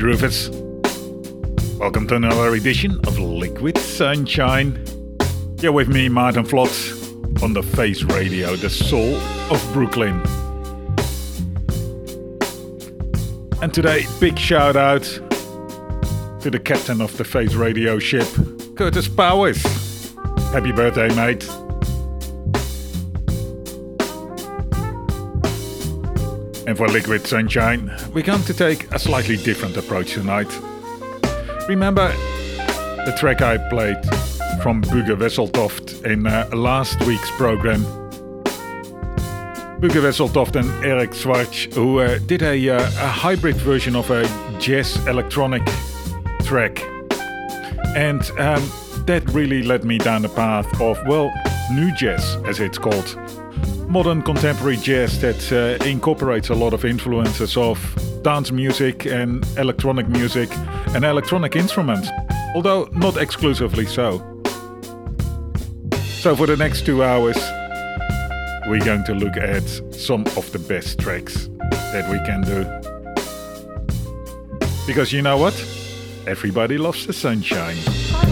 Groovers. Welcome to another edition of Liquid Sunshine. You're with me, Maarten Vlots, on the Face Radio, the soul of Brooklyn. And today, big shout out to the captain of the Face Radio ship, Curtis Powers. Happy birthday, mate. And for Liquid Sunshine, we're going to take a slightly different approach tonight. Remember the track I played from Bugge Wesseltoft in uh, last week's program? Bugge Wesseltoft and Henrik Schwarz, who uh, did a, uh, a hybrid version of a jazz electronic track. And um, that really led me down the path of, well, nu jazz, as it's called modern contemporary jazz that uh, incorporates a lot of influences of dance music and electronic music and electronic instruments, although not exclusively so. So, for the next two hours, we're going to look at some of the best tracks that we can do. Because you know what? Everybody loves the sunshine.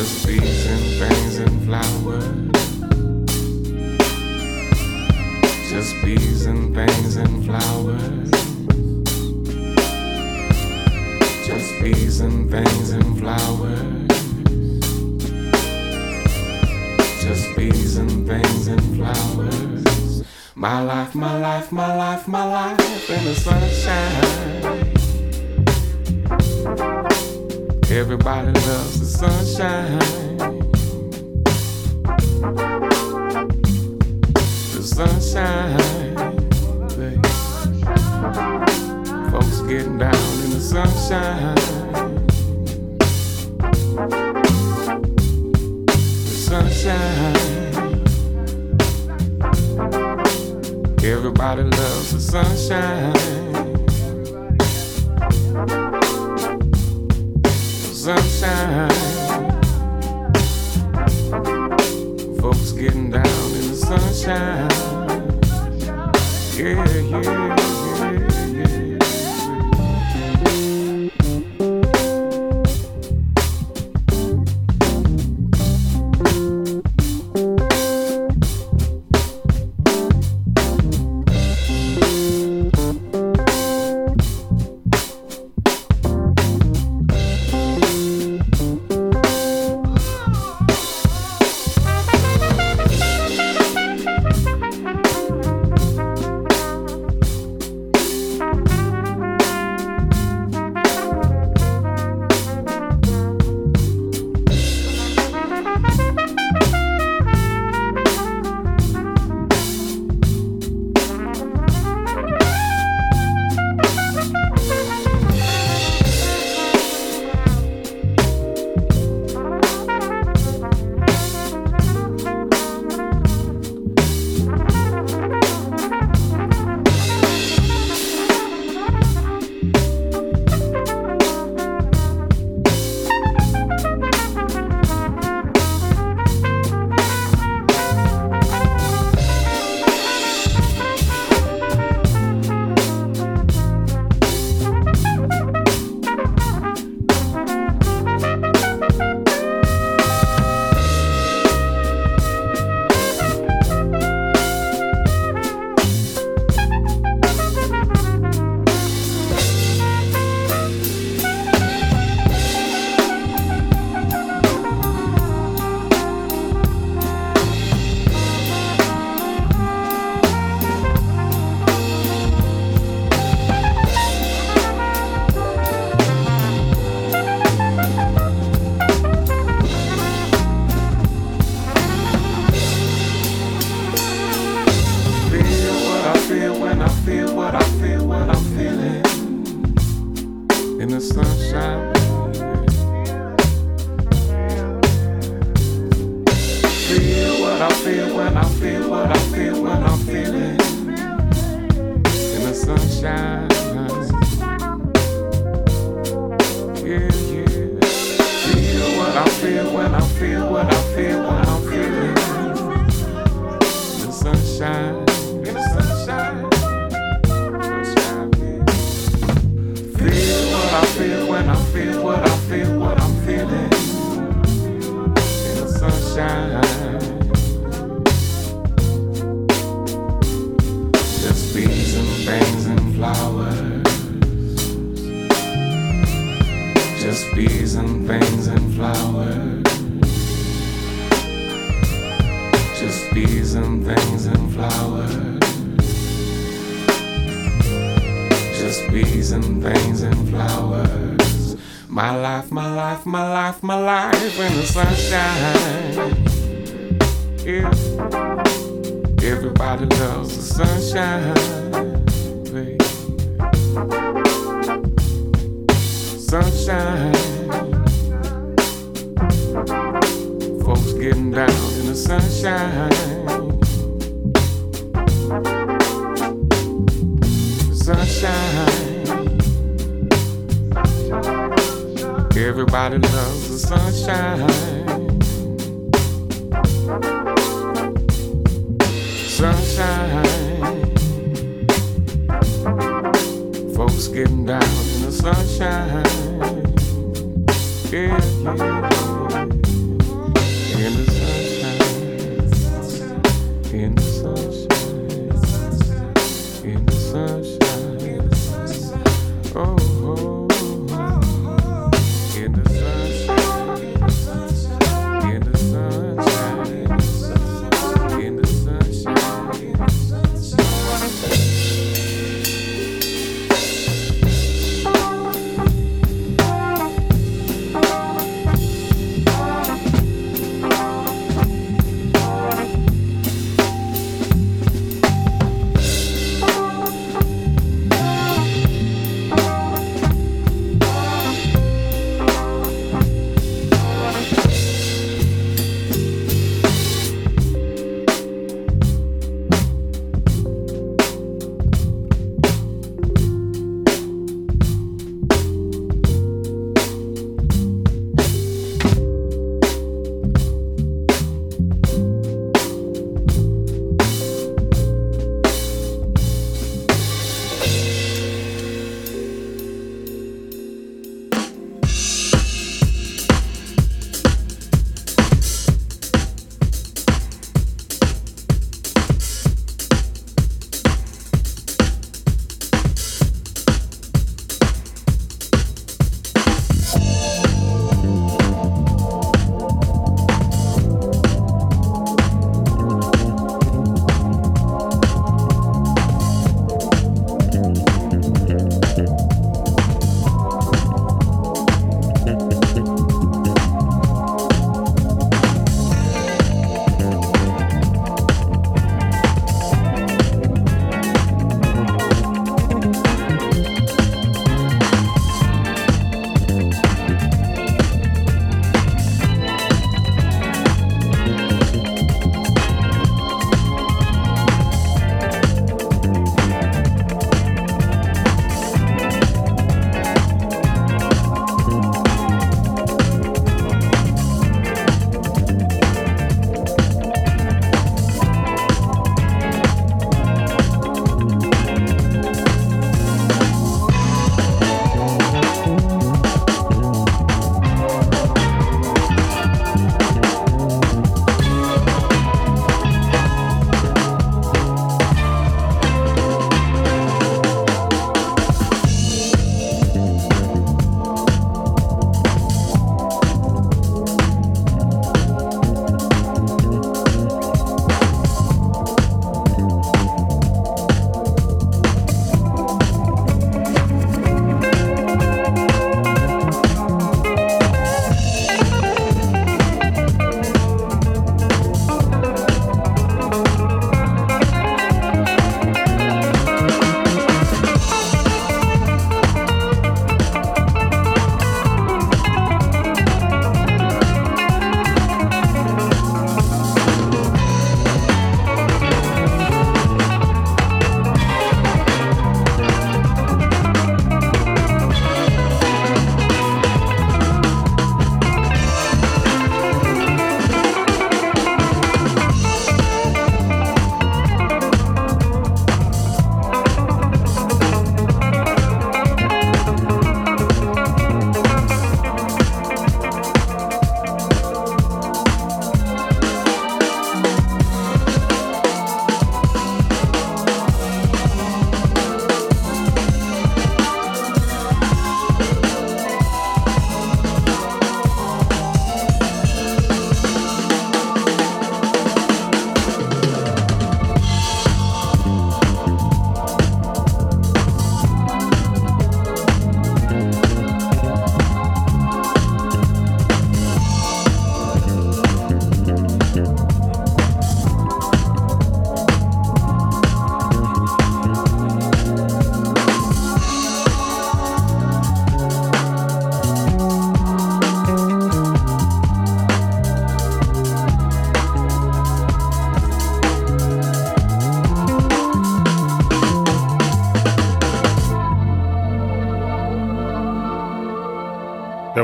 Just bees and things and flowers. Just bees and things and flowers. Just bees and things and flowers. Just bees and things and flowers. My life, my life, my life, my life in the sunshine. Everybody loves the sunshine. The sunshine. Folks getting down in the sunshine. The sunshine. Everybody loves the sunshine. Just bees and things and flowers. Just bees and things and flowers. Just bees and things and flowers. Just bees and things and flowers. My life, my life, my life, my life in the sunshine. Yeah. Everybody loves the sunshine. babe. Sunshine. Folks getting down in the sunshine. Sunshine. Everybody loves the. Sunshine. Yeah,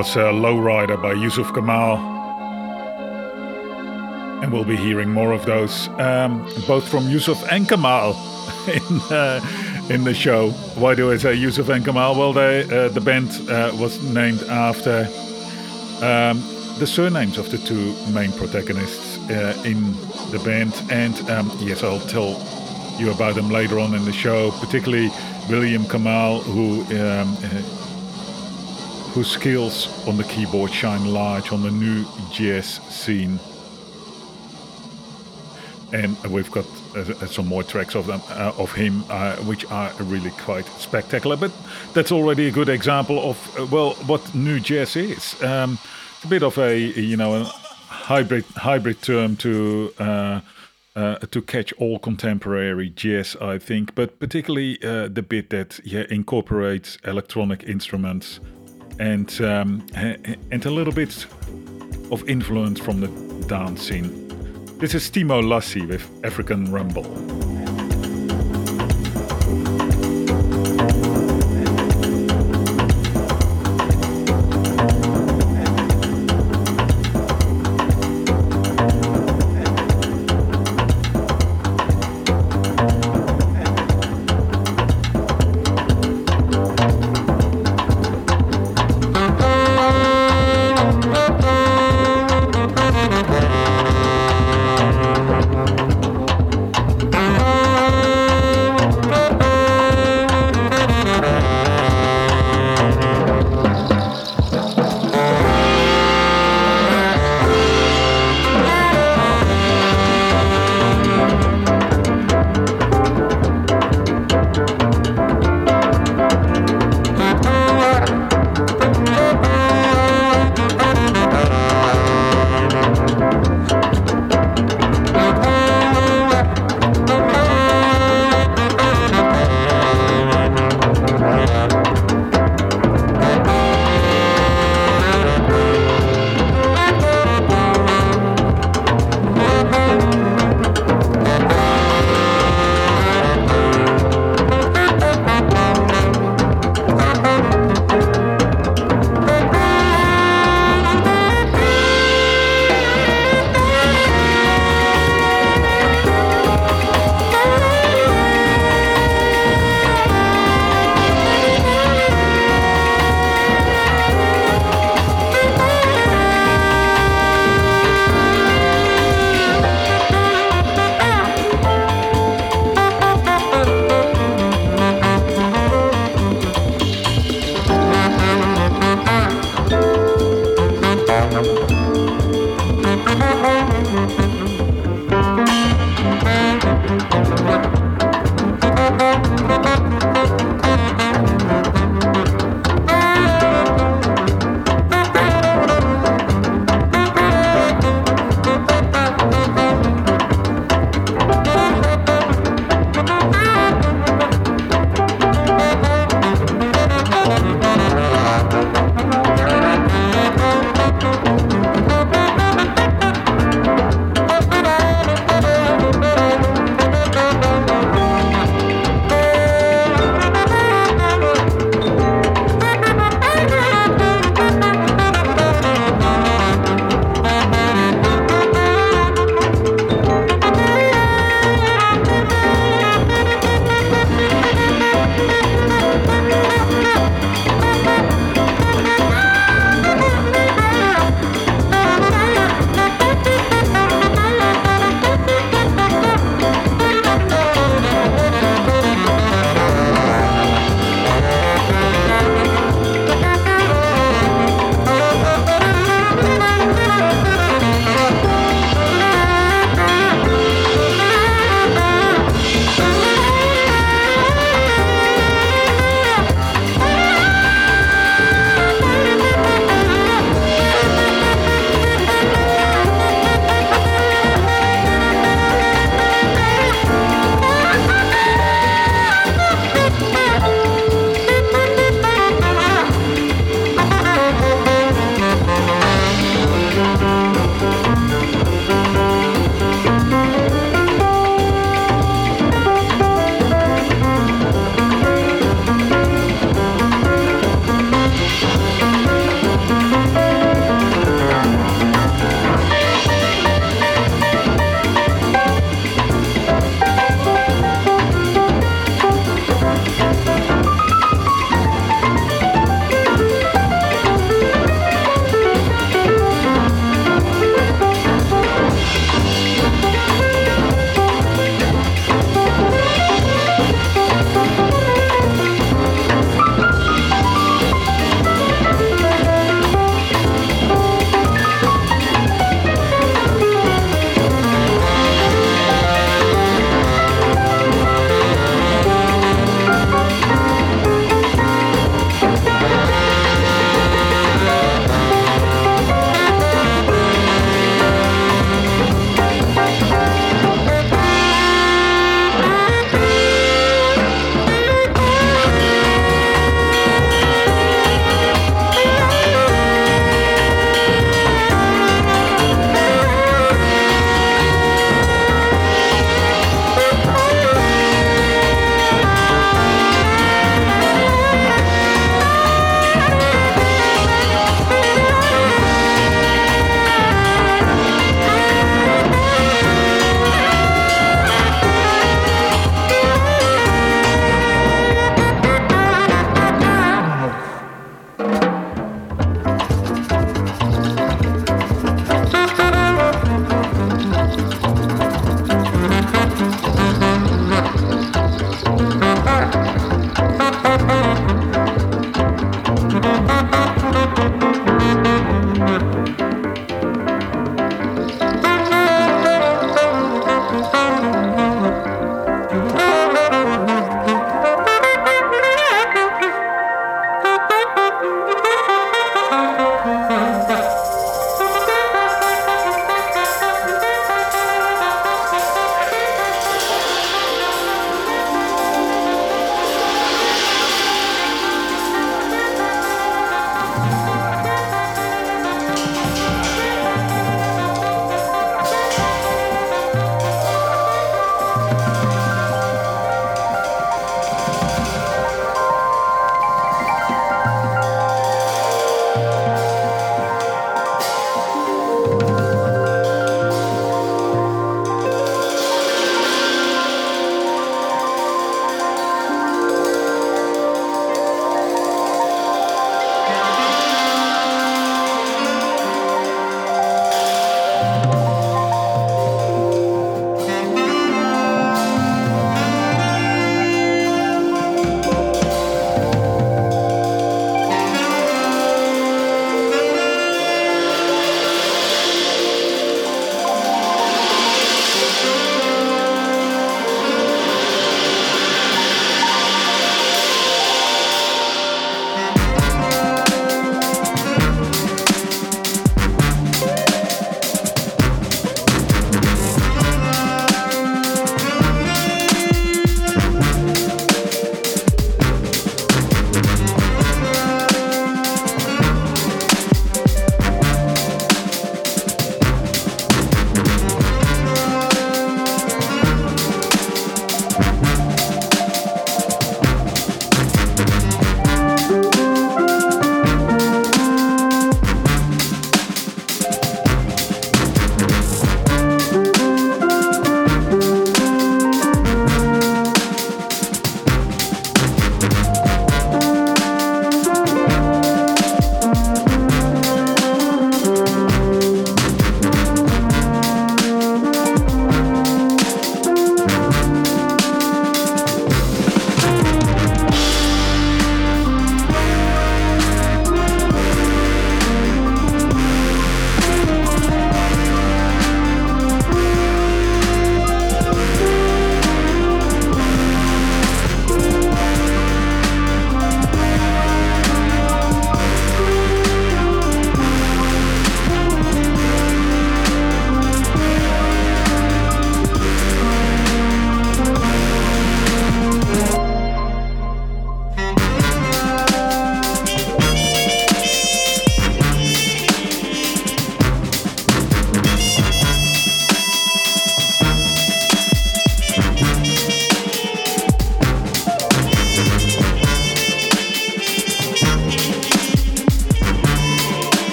was uh, Lowrider by Yussef Kamaal. And we'll be hearing more of those, um, both from Yussef and Kamaal in, uh, in the show. Why do I say Yussef and Kamaal? Well, they, uh, the band uh, was named after um, the surnames of the two main protagonists uh, in the band. And um, yes, I'll tell you about them later on in the show, particularly William Kamaal, who um, uh, whose skills on the keyboard shine large on the nu jazz scene. And we've got uh, some more tracks of them uh, of him, uh, which are really quite spectacular. But that's already a good example of uh, well what nu jazz is. Um, it's a bit of a you know a hybrid hybrid term to. Uh, uh, to catch all contemporary jazz, I think, but particularly uh, the bit that yeah, incorporates electronic instruments and um, and a little bit of influence from the dance scene. This is Timo Lassy with African Rumble.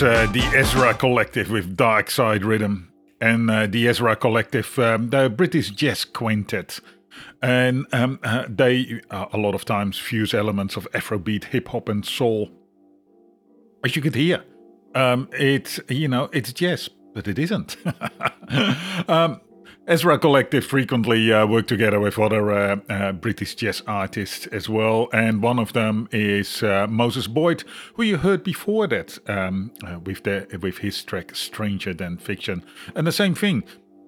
That's uh, the Ezra Collective with Dark Side Rhythm. And uh, the Ezra Collective, um, the British jazz quintet. And um, uh, they uh, a lot of times fuse elements of Afrobeat, hip hop, and soul. As you could hear, um, it's you know it's jazz, but it isn't. um, Ezra Collective frequently uh, work together with other uh, uh, British jazz artists as well, and one of them is uh, Moses Boyd, who you heard before that um, uh, with the with his track "Stranger Than Fiction." And the same thing,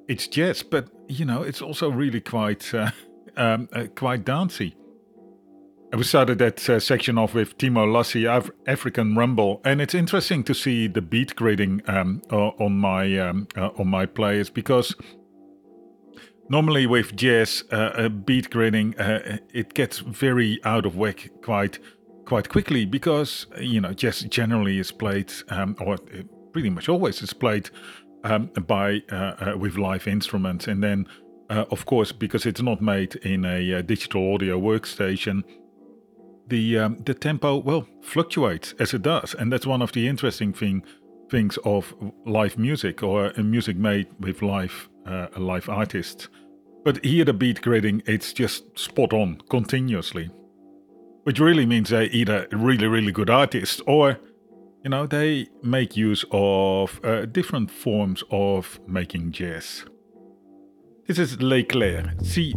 it's jazz, but you know it's also really quite uh, um, quite dancey. We started that section off with Timo Lassy, Af- African Rumble, and it's interesting to see the beat grading um, on my um, on my players because normally with jazz uh, beat grading uh, it gets very out of whack quite quite quickly because you know jazz generally is played um, or uh, pretty much always is played um, by uh, uh, with live instruments. And then uh, of course because it's not made in a digital audio workstation the um, the tempo well fluctuates as it does. And that's one of the interesting thing things of live music or music made with live uh, a live artist. But here the beat grading, it's just spot on continuously. Which really means they're either really, really good artists or, you know, they make use of uh, different forms of making jazz. This is Le Clair, Si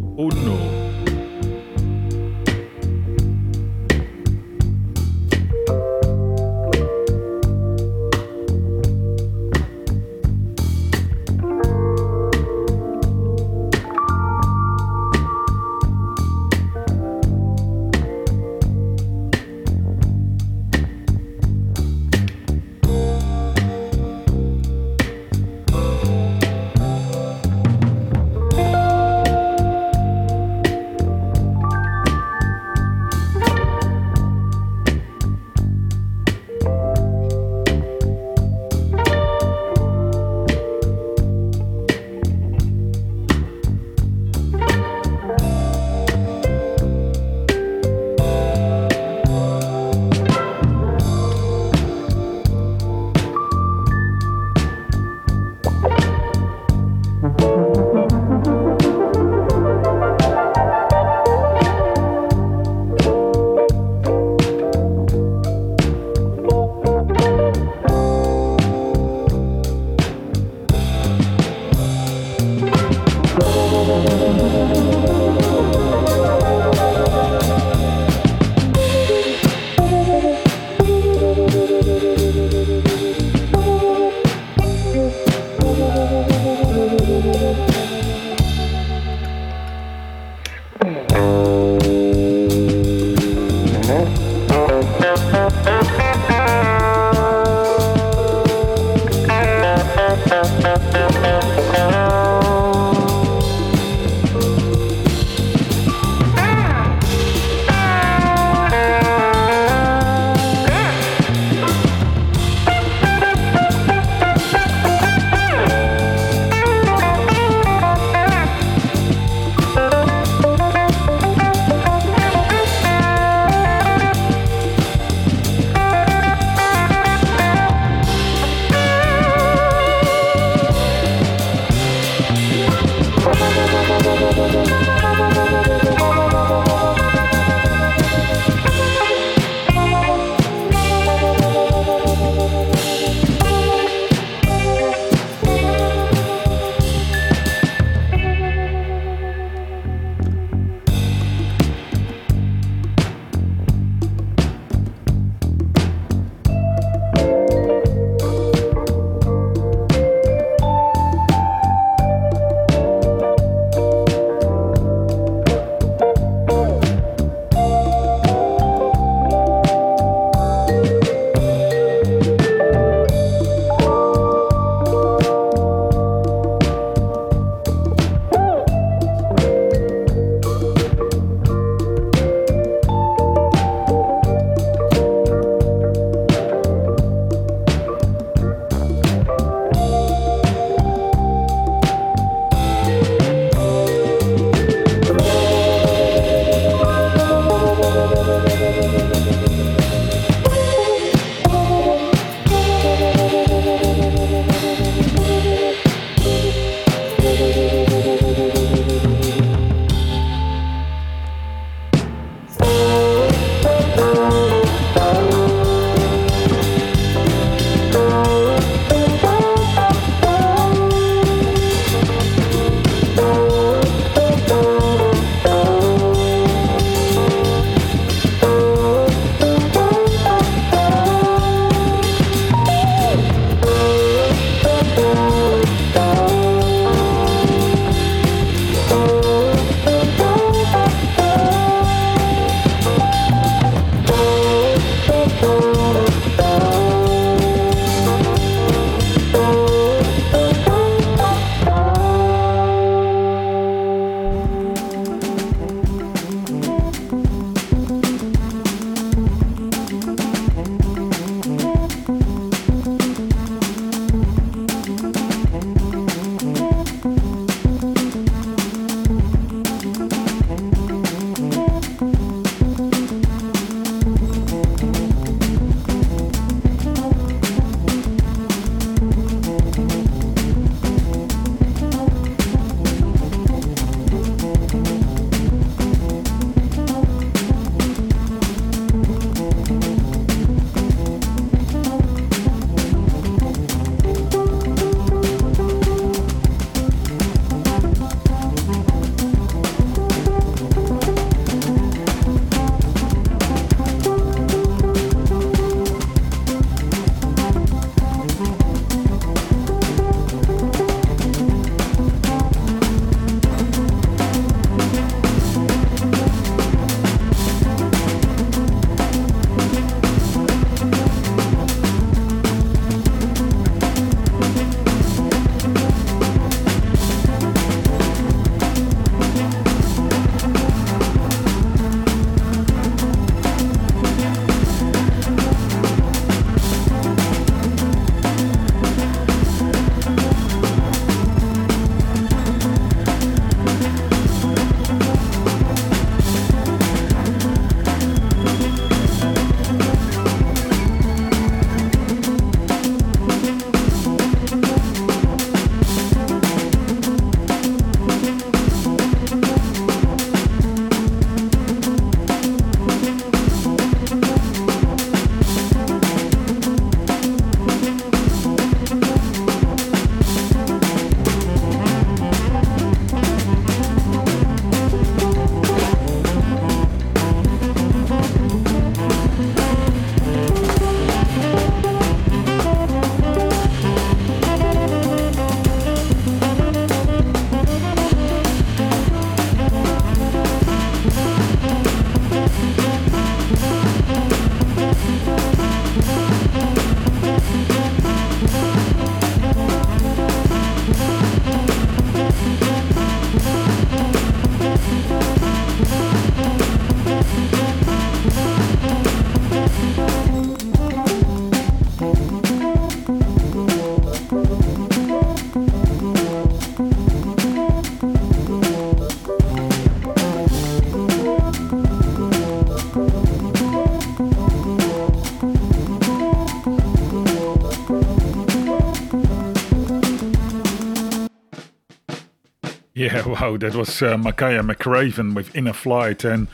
wow, that was uh, Makaya McCraven with Inner Flight, and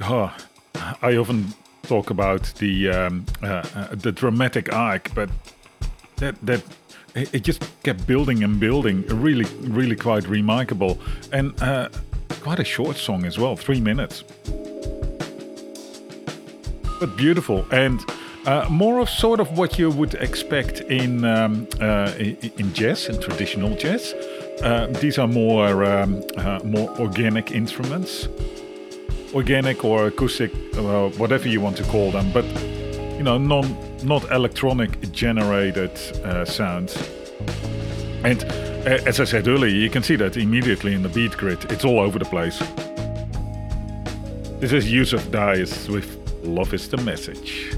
oh, I often talk about the um, uh, uh, the dramatic arc, but that that it just kept building and building. Really, really quite remarkable, and uh, quite a short song as well, three minutes, but beautiful and. Uh, more of sort of what you would expect in um, uh, in jazz, in traditional jazz. Uh, these are more um, uh, more organic instruments, organic or acoustic, uh, whatever you want to call them, but you know, non not electronic generated uh, sounds. And as I said earlier, you can see that immediately in the beat grid. It's all over the place. This is Yussef Dayes with "Love Is the Message."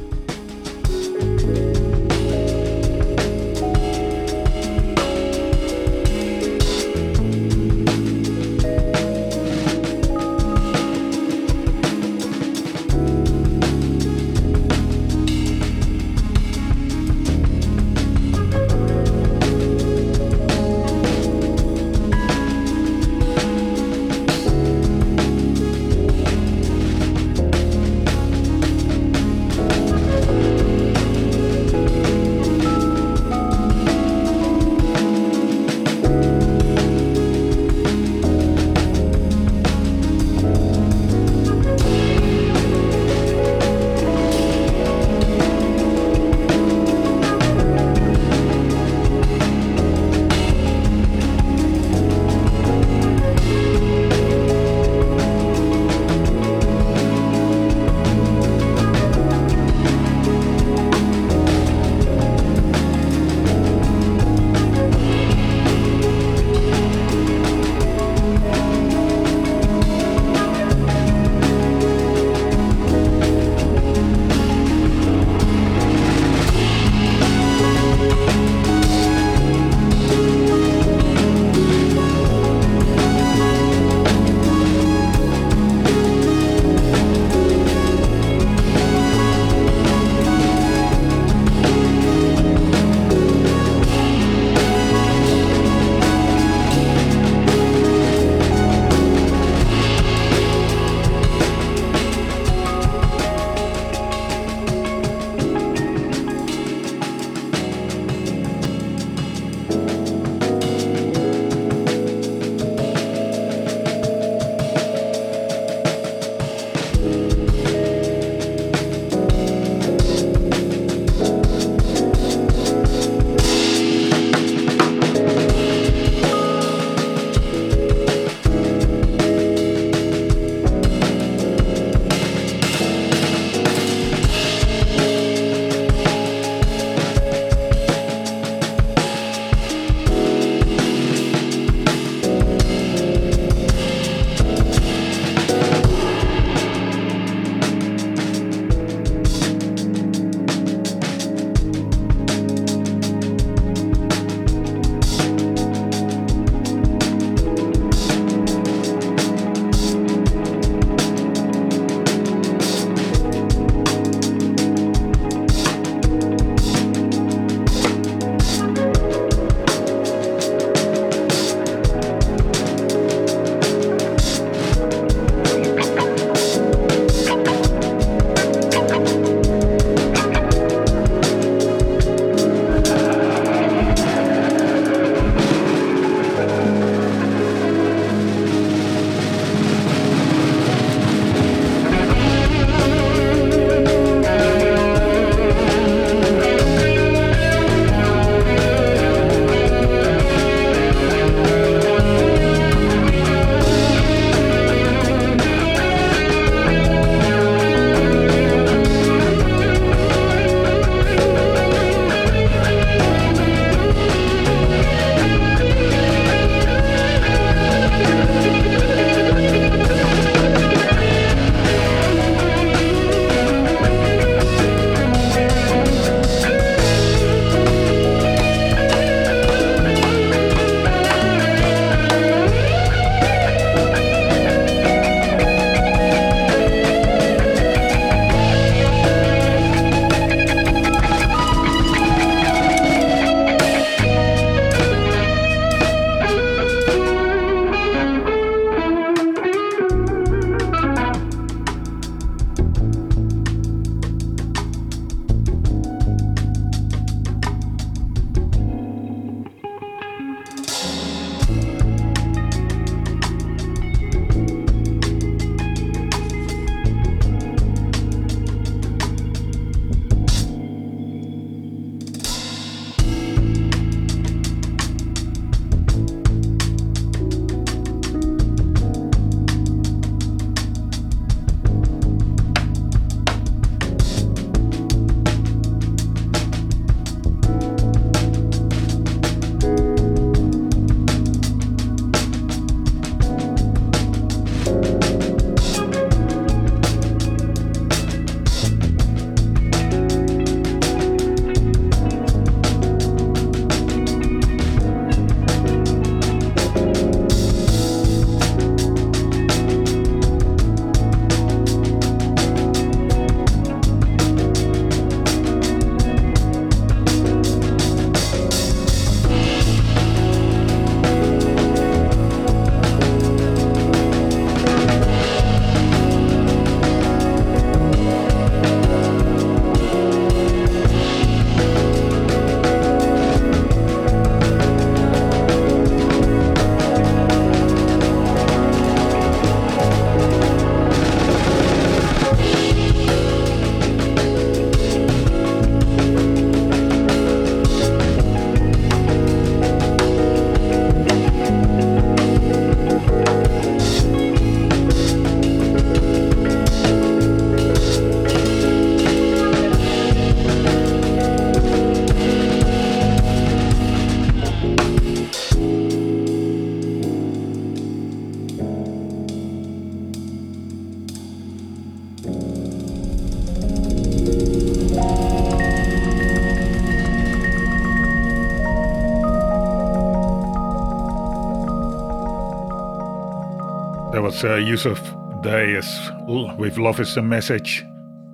Was uh, Yusuf Day as L- with Love is the Message.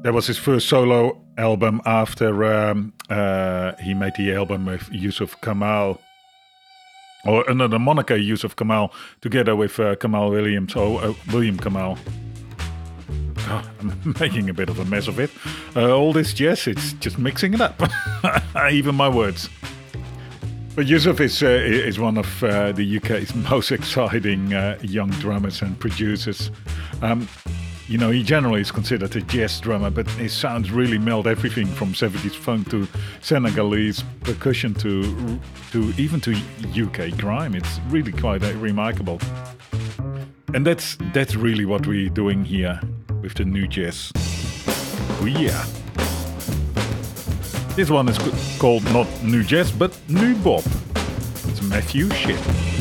That was his first solo album after um, uh, he made the album with Yussef Kamaal. Or under the moniker Yussef Kamaal, together with uh, Kamaal Williams, or uh, William Kamaal. Oh, I'm making a bit of a mess of it. Uh, all this jazz, it's just mixing it up. Even my words. But Yussef is, uh, is one of uh, the UK's most exciting uh, young drummers and producers. Um, you know, he generally is considered a jazz drummer, but his sounds really meld everything from 70s funk to Senegalese percussion to to even to UK grime. It's really quite uh, remarkable. And that's that's really what we're doing here with the nu jazz. Oh yeah. This one is called not Nu Jazz, but Nu Bop. It's Matthew Shipp.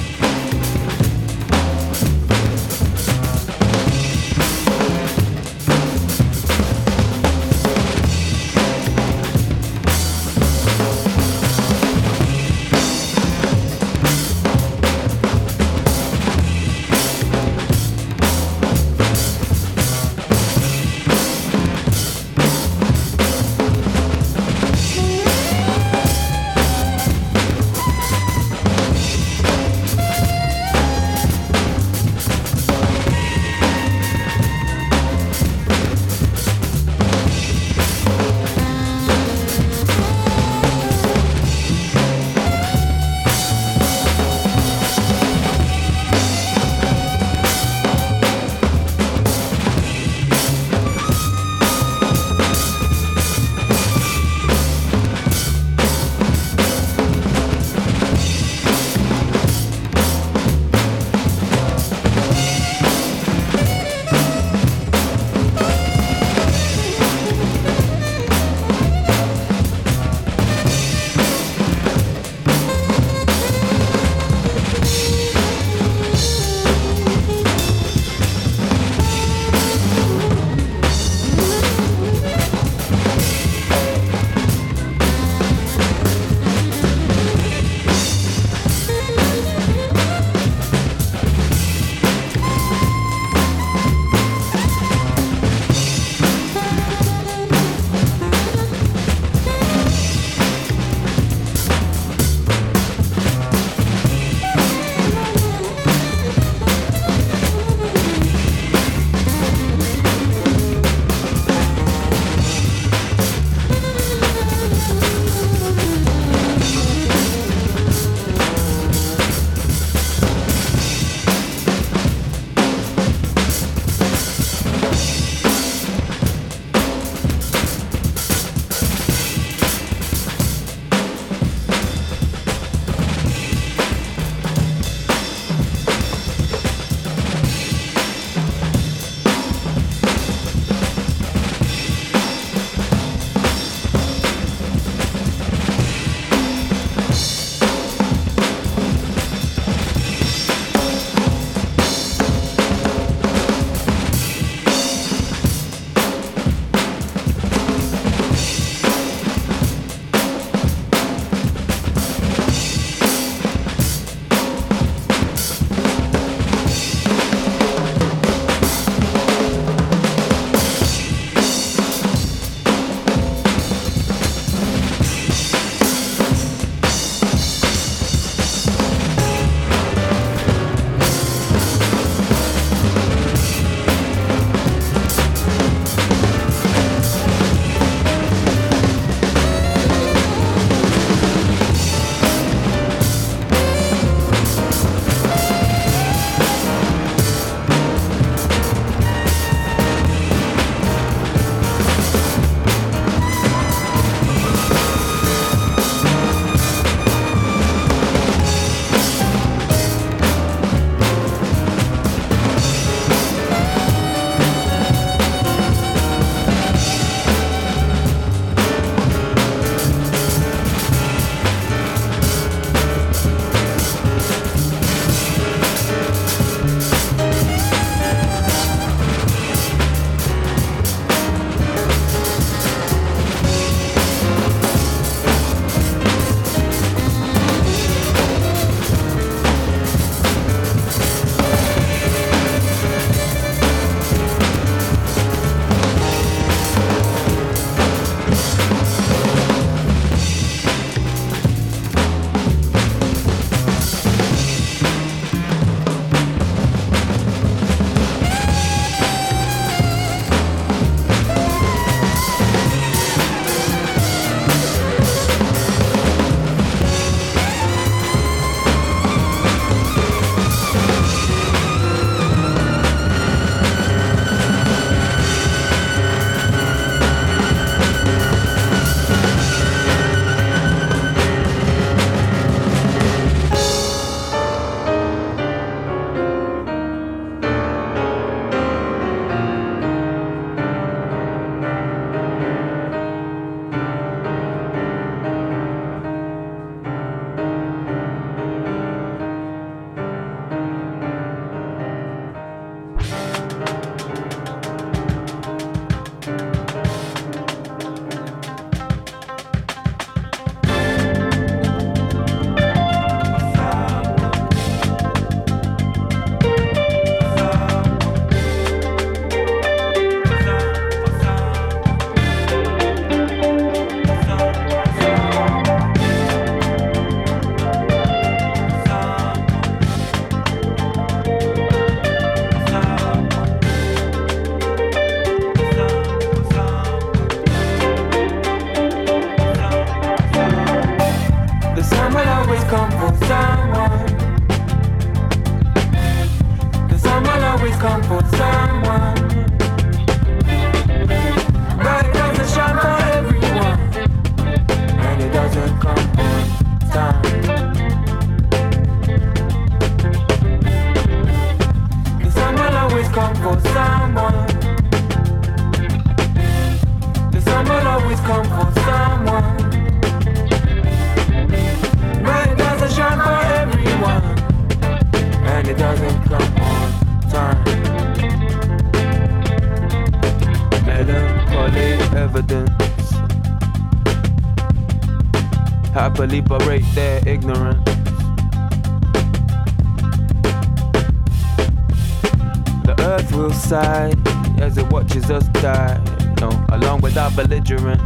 Sigh as it watches us die, no, along with our belligerents.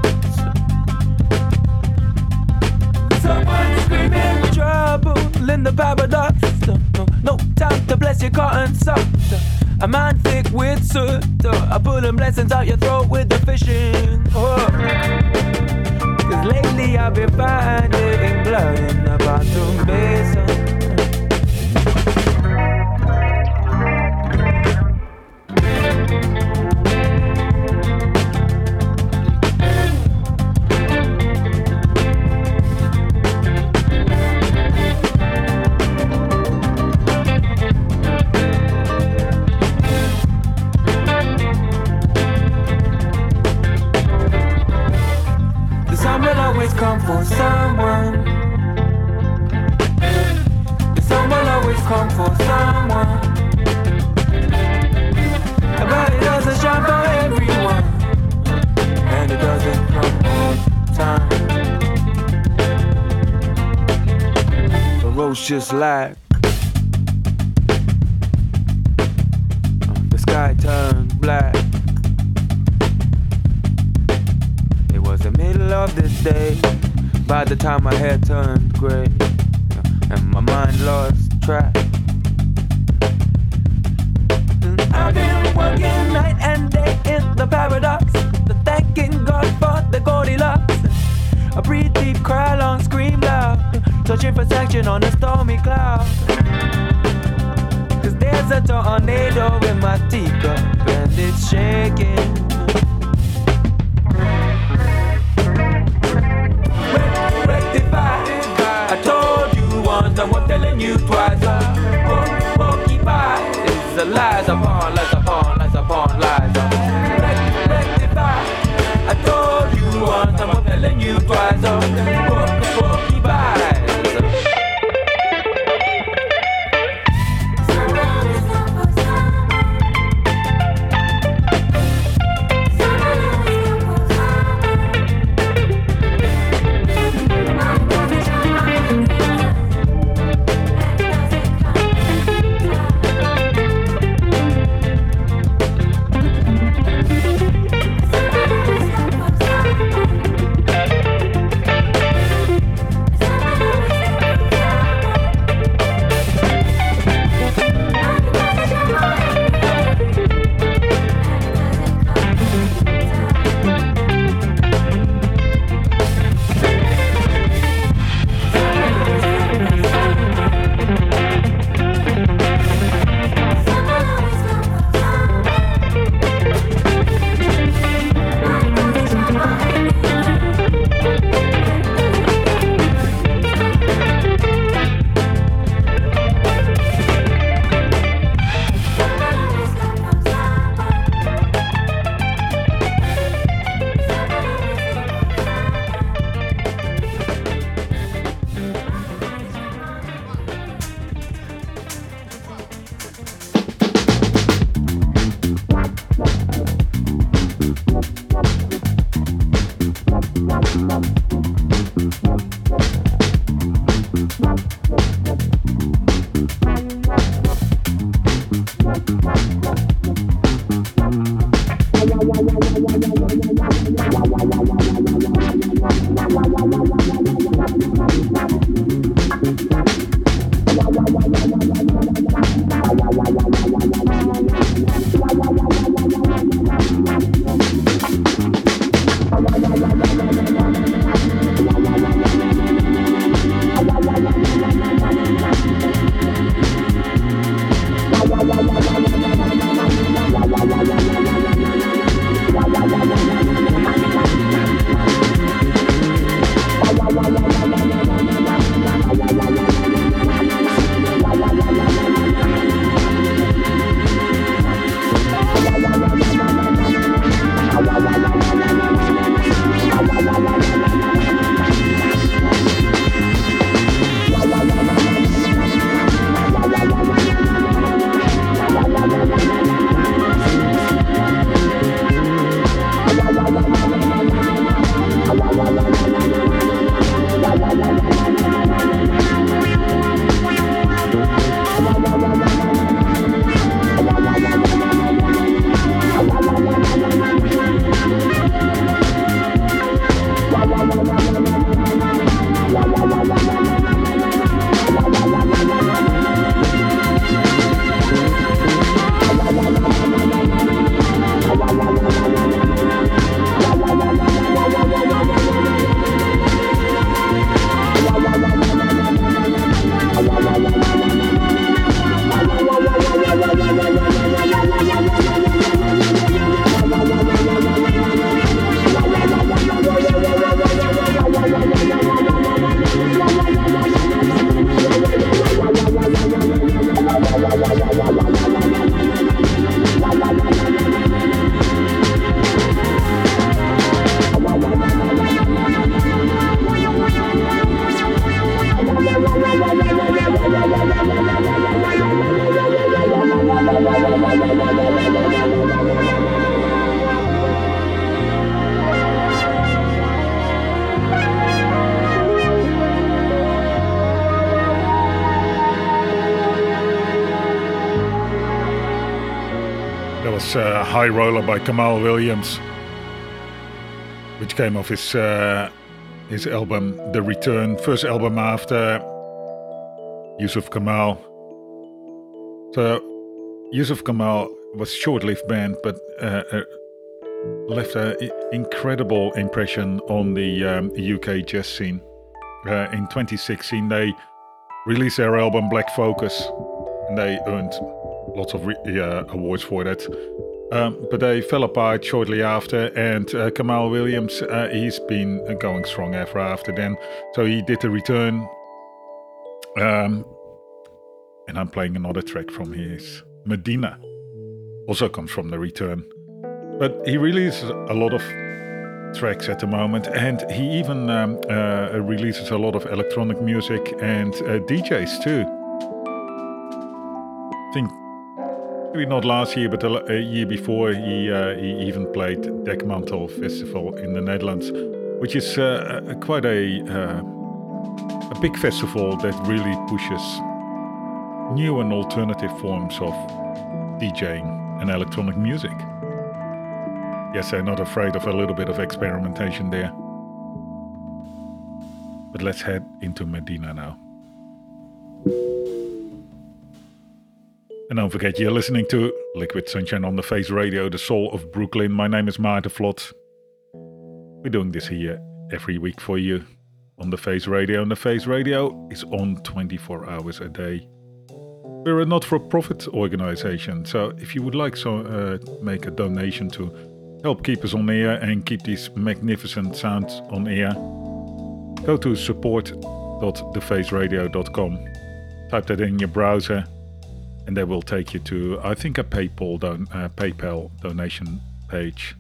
Someone screaming trouble in the paradox. No, no, no time to bless your cotton socks. A man thick with soot. I pull them blessings out your throat with the fishing hook. Cause lately I've been finding blood in the bathroom basin. Just like the sky turned black. It was the middle of the day by the time my hair turned gray and my mind lost track. I've been working night and day in the paradox, the thanking God for the Goldilocks. I breathe deep, cry long, scream loud. Searching for section on a tornado in my High Roller by Kamaal Williams, which came off his uh, his album The Return, first album after Yussef Kamaal. So Yussef Kamaal was short-lived band, but uh, uh, left an incredible impression on the um, UK jazz scene. Uh, in 2016, they released their album Black Focus, and they earned lots of re- uh, awards for that. Um, but they fell apart shortly after, and uh, Kamaal Williams, uh, he's been going strong ever after then. So he did a return, um, and I'm playing another track from his Medina, also comes from the return. But he releases a lot of tracks at the moment, and he even um, uh, releases a lot of electronic music and uh, DJs too. I think maybe not last year, but a year before, he uh, he even played Dekmantel Festival in the Netherlands, which is uh, quite a uh, a big festival that really pushes new and alternative forms of DJing and electronic music. Yes, I'm not afraid of a little bit of experimentation there. But let's head into Medina now. And don't forget, you're listening to Liquid Sunshine on the Face Radio, the soul of Brooklyn. My name is Maarten Vlot. We're doing this here every week for you on the Face Radio, and the Face Radio is on 24 hours a day. We're a not-for-profit organization, so if you would like to so, uh, make a donation to help keep us on air and keep these magnificent sounds on air, go to support.thefaceradio.com. Type that in your browser and they will take you to I think a PayPal don- uh, PayPal donation page.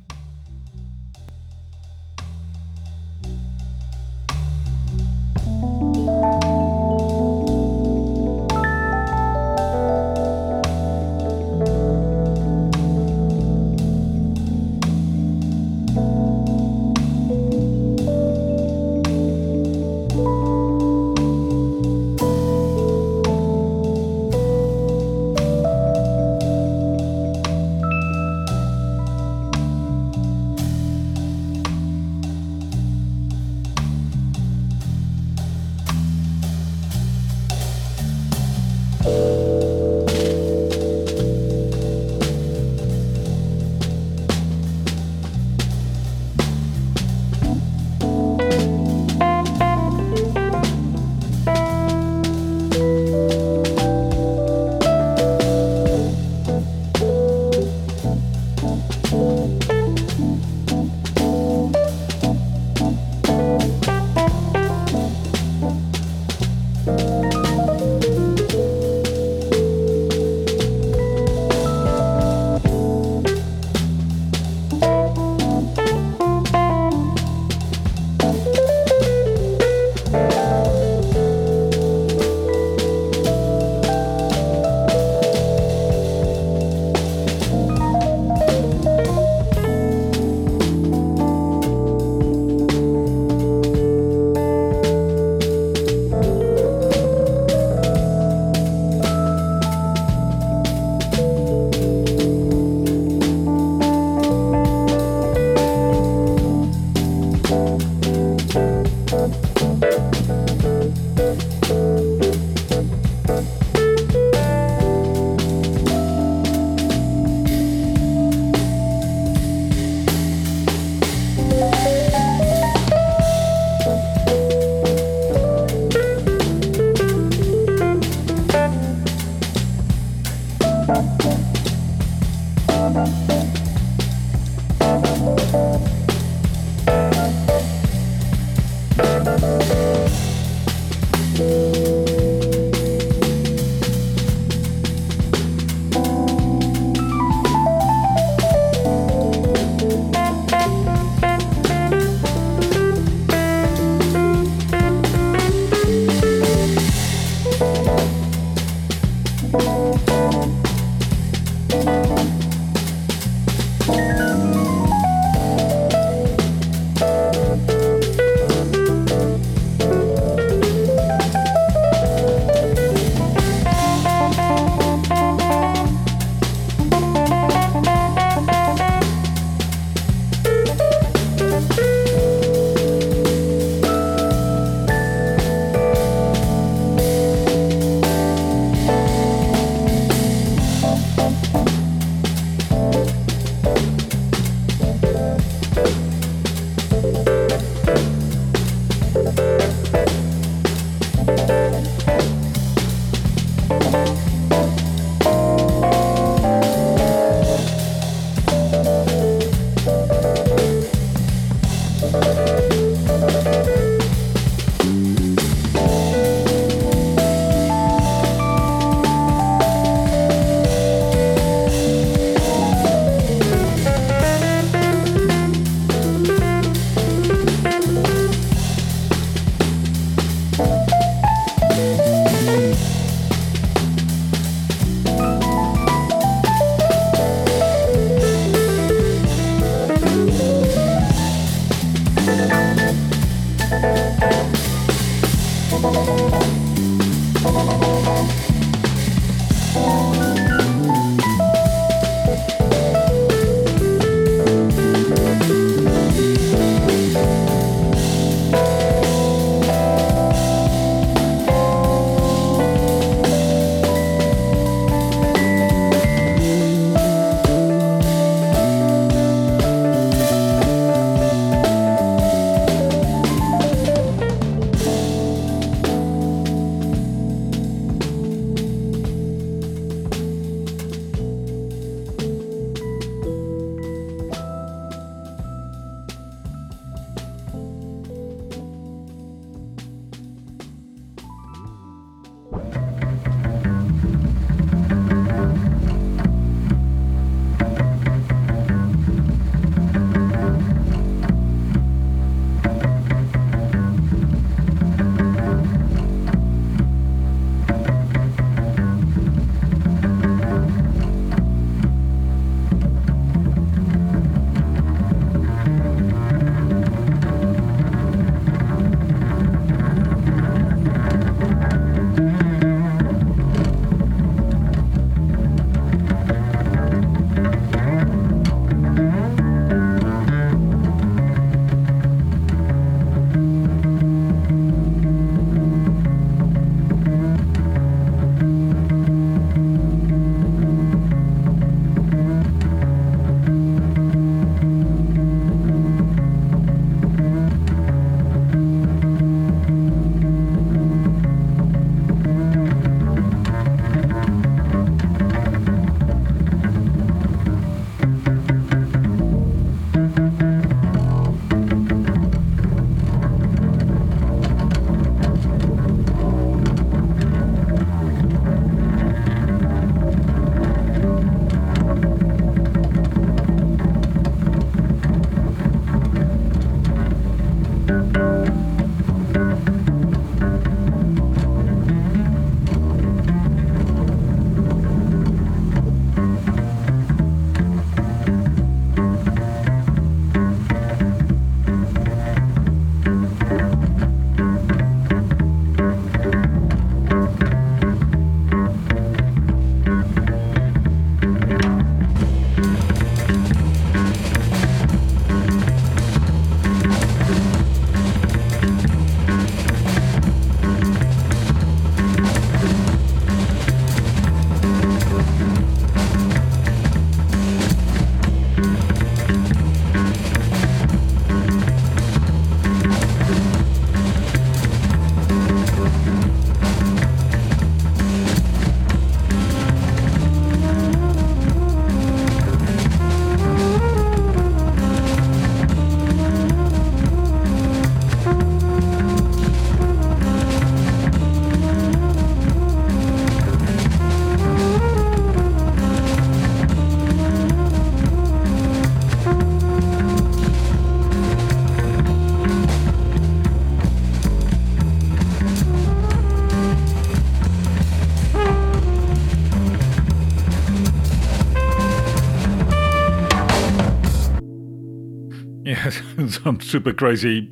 Some super crazy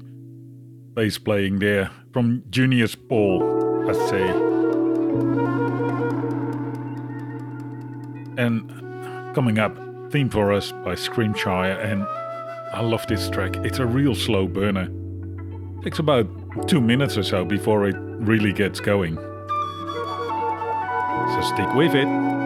bass playing there from Junius Paul, I say. And coming up, theme for us by Scrimshire, and I love this track. It's a real slow burner. Takes about two minutes or so before it really gets going. So stick with it.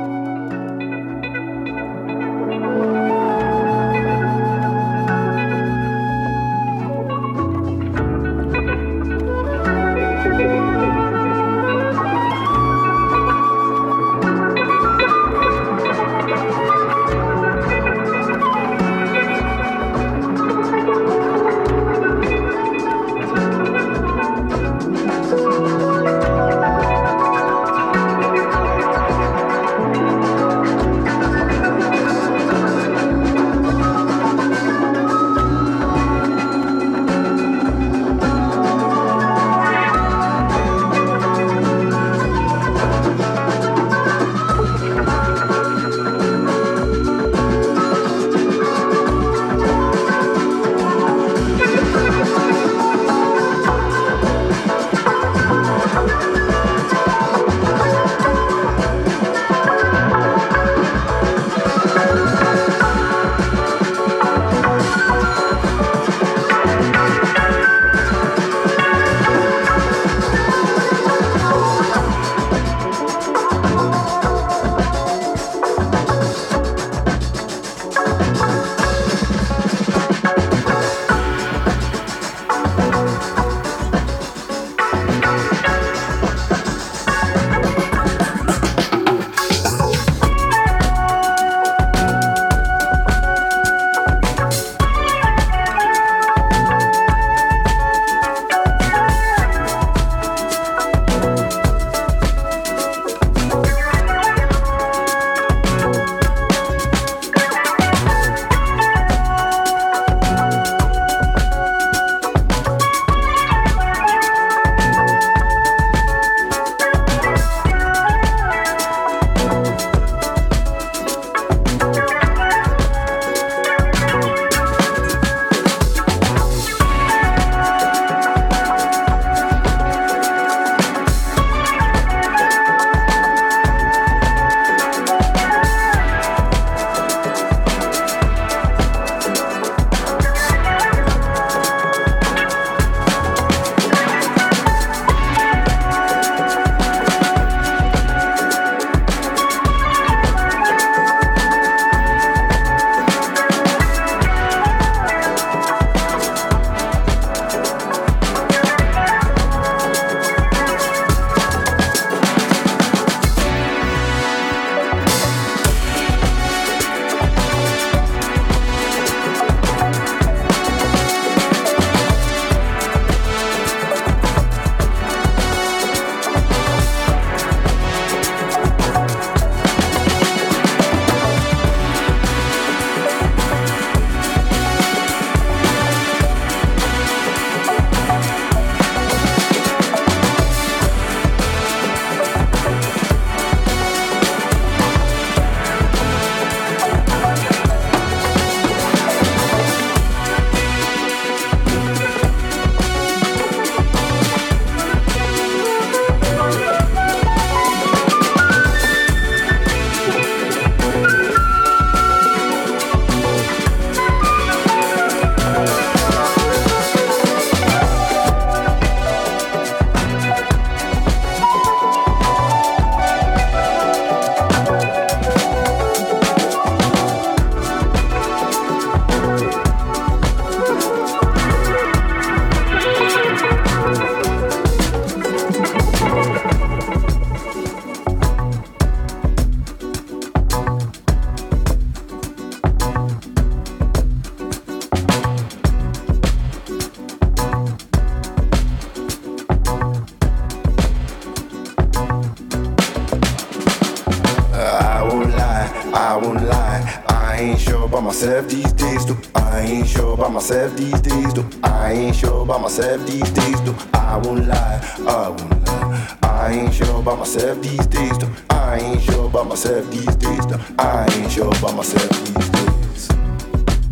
Myself these days, though. I ain't sure about myself these days, though. I ain't sure about myself these days, though. I won't lie, I won't lie. I ain't sure about myself these days, though. I ain't sure about myself these days, though. I ain't sure about myself these days.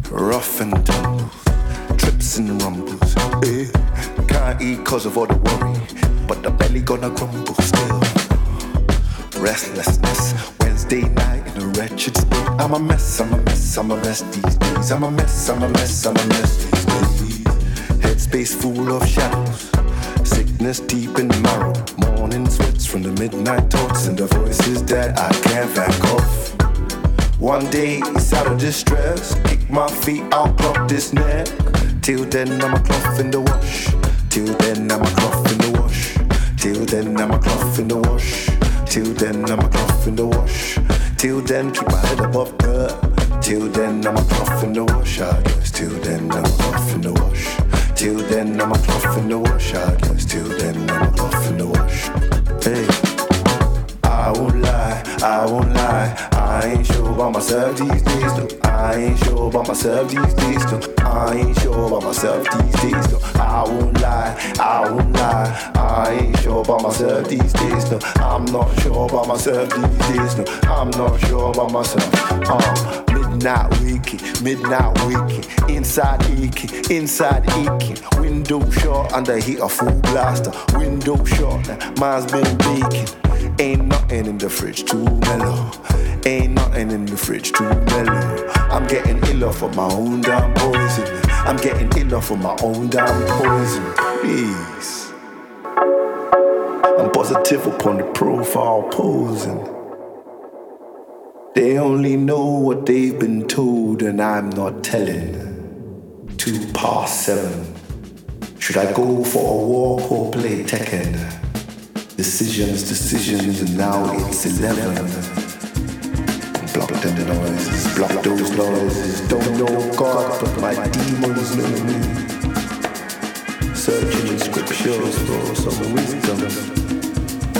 Rough and tumble, trips and rumbles. Eh, can't eat cause of all the worry, but the belly gonna grumble still. Restlessness, Wednesday night in a wretched state. I'm a mess, I'm a mess, I'm a mess these days. I'm a mess, I'm a mess, I'm a mess these days. Headspace full of shadows, sickness deep in the marrow. Morning sweats from the midnight thoughts and the voices that I can't back off. One day it's out of distress. Kick my feet, I'll clock this neck. Till then, I'm a cloth in the wash. Not sure about myself these days, though. I'm not sure about myself. Uh, midnight waking, midnight waking, inside aching, inside aching. Window shut under heat a full blaster. Window shut, mine's been baking. Ain't nothing in the fridge too mellow. Ain't nothing in the fridge too mellow. I'm getting iller for my own damn poison. I'm getting iller for my own damn poison. Please. Positive upon the profile posing. They only know what they've been told, and I'm not telling. Two past seven. Should I go for a walk or play Tekken? Decisions, decisions, and now it's eleven. Block them noises, block those noises. Don't know God, but my demons know me. Searching in scriptures for some wisdom.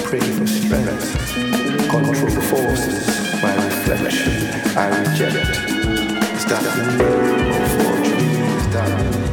For strength, control forces. My reflection, I reject. Is that real or forgery? Is that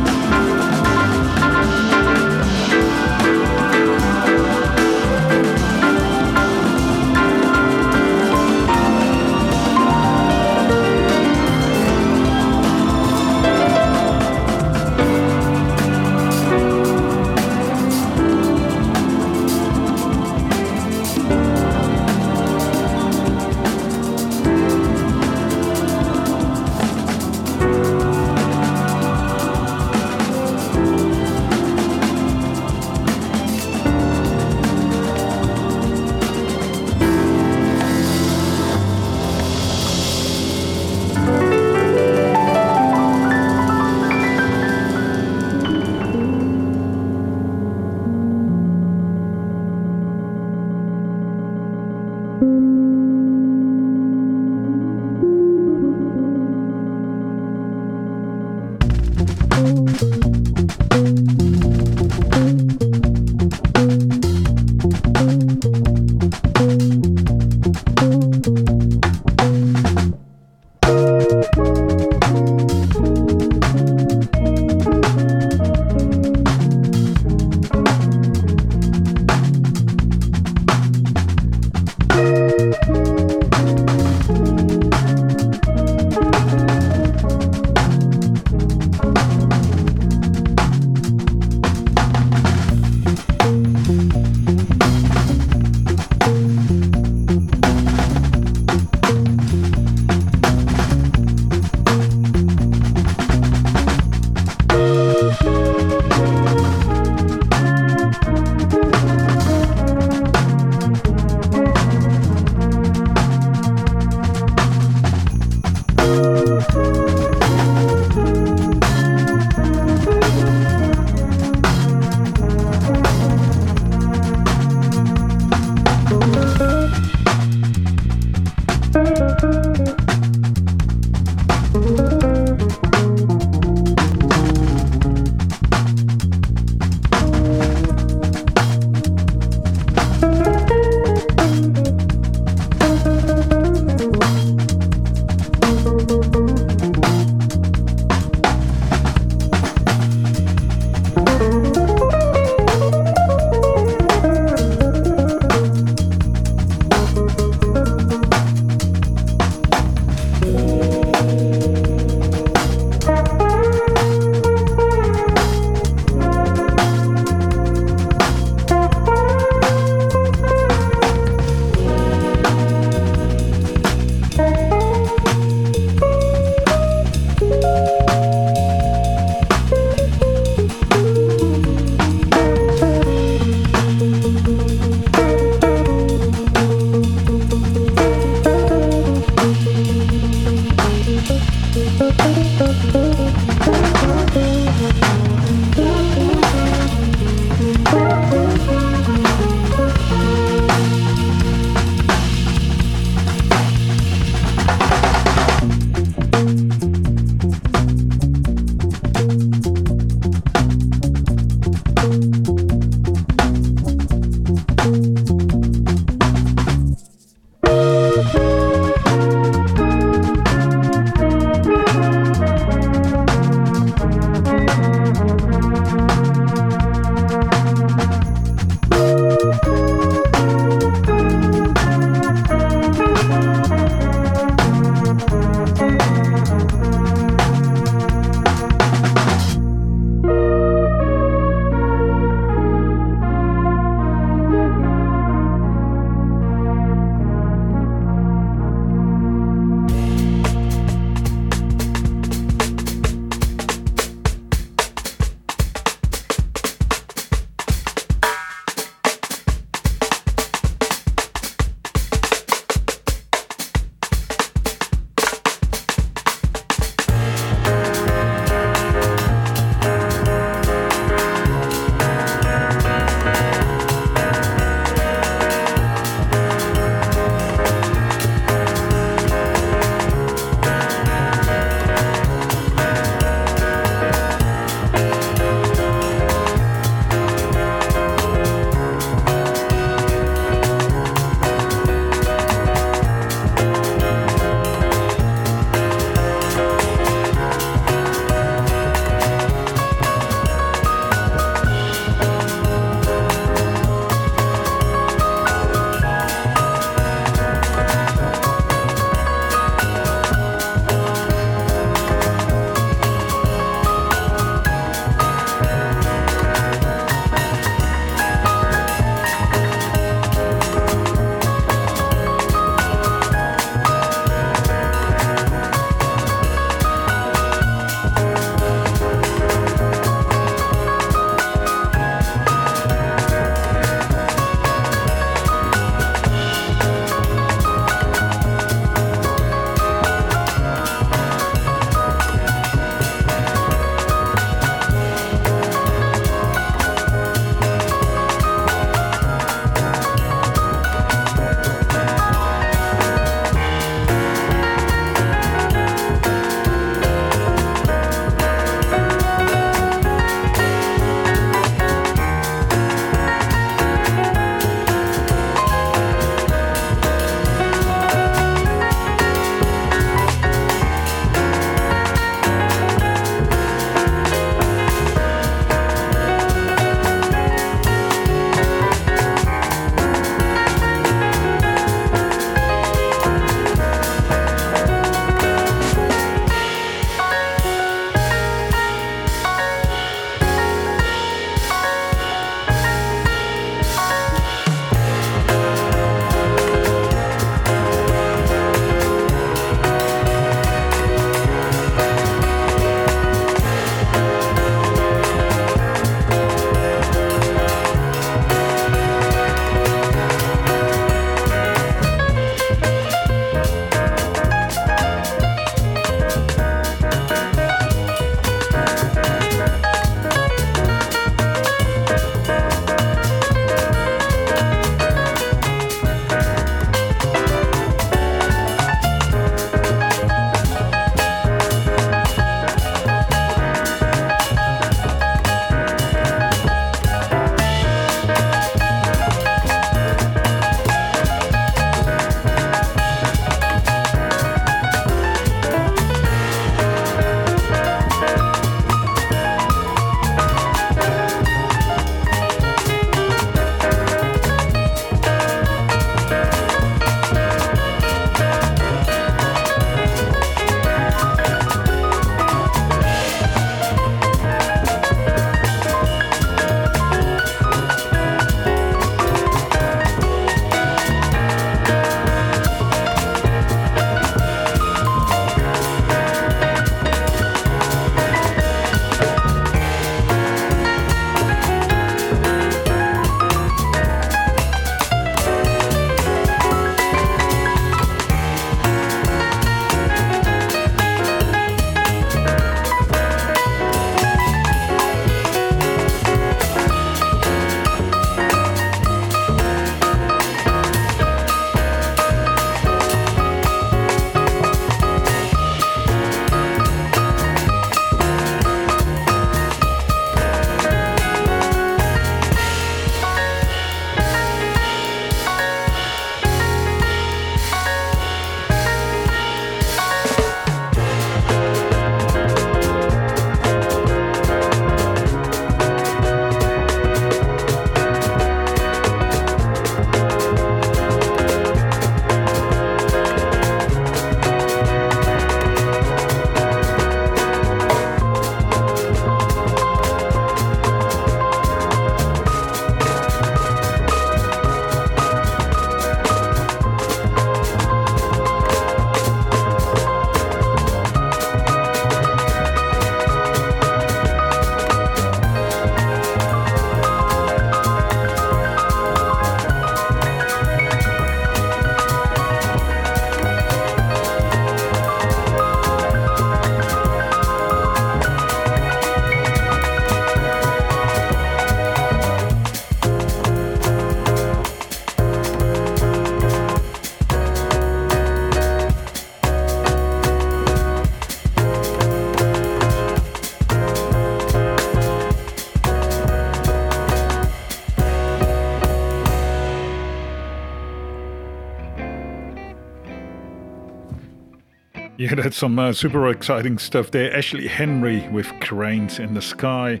Yeah, that's some uh, super exciting stuff there. Ashley Henry with Cranes in the Sky.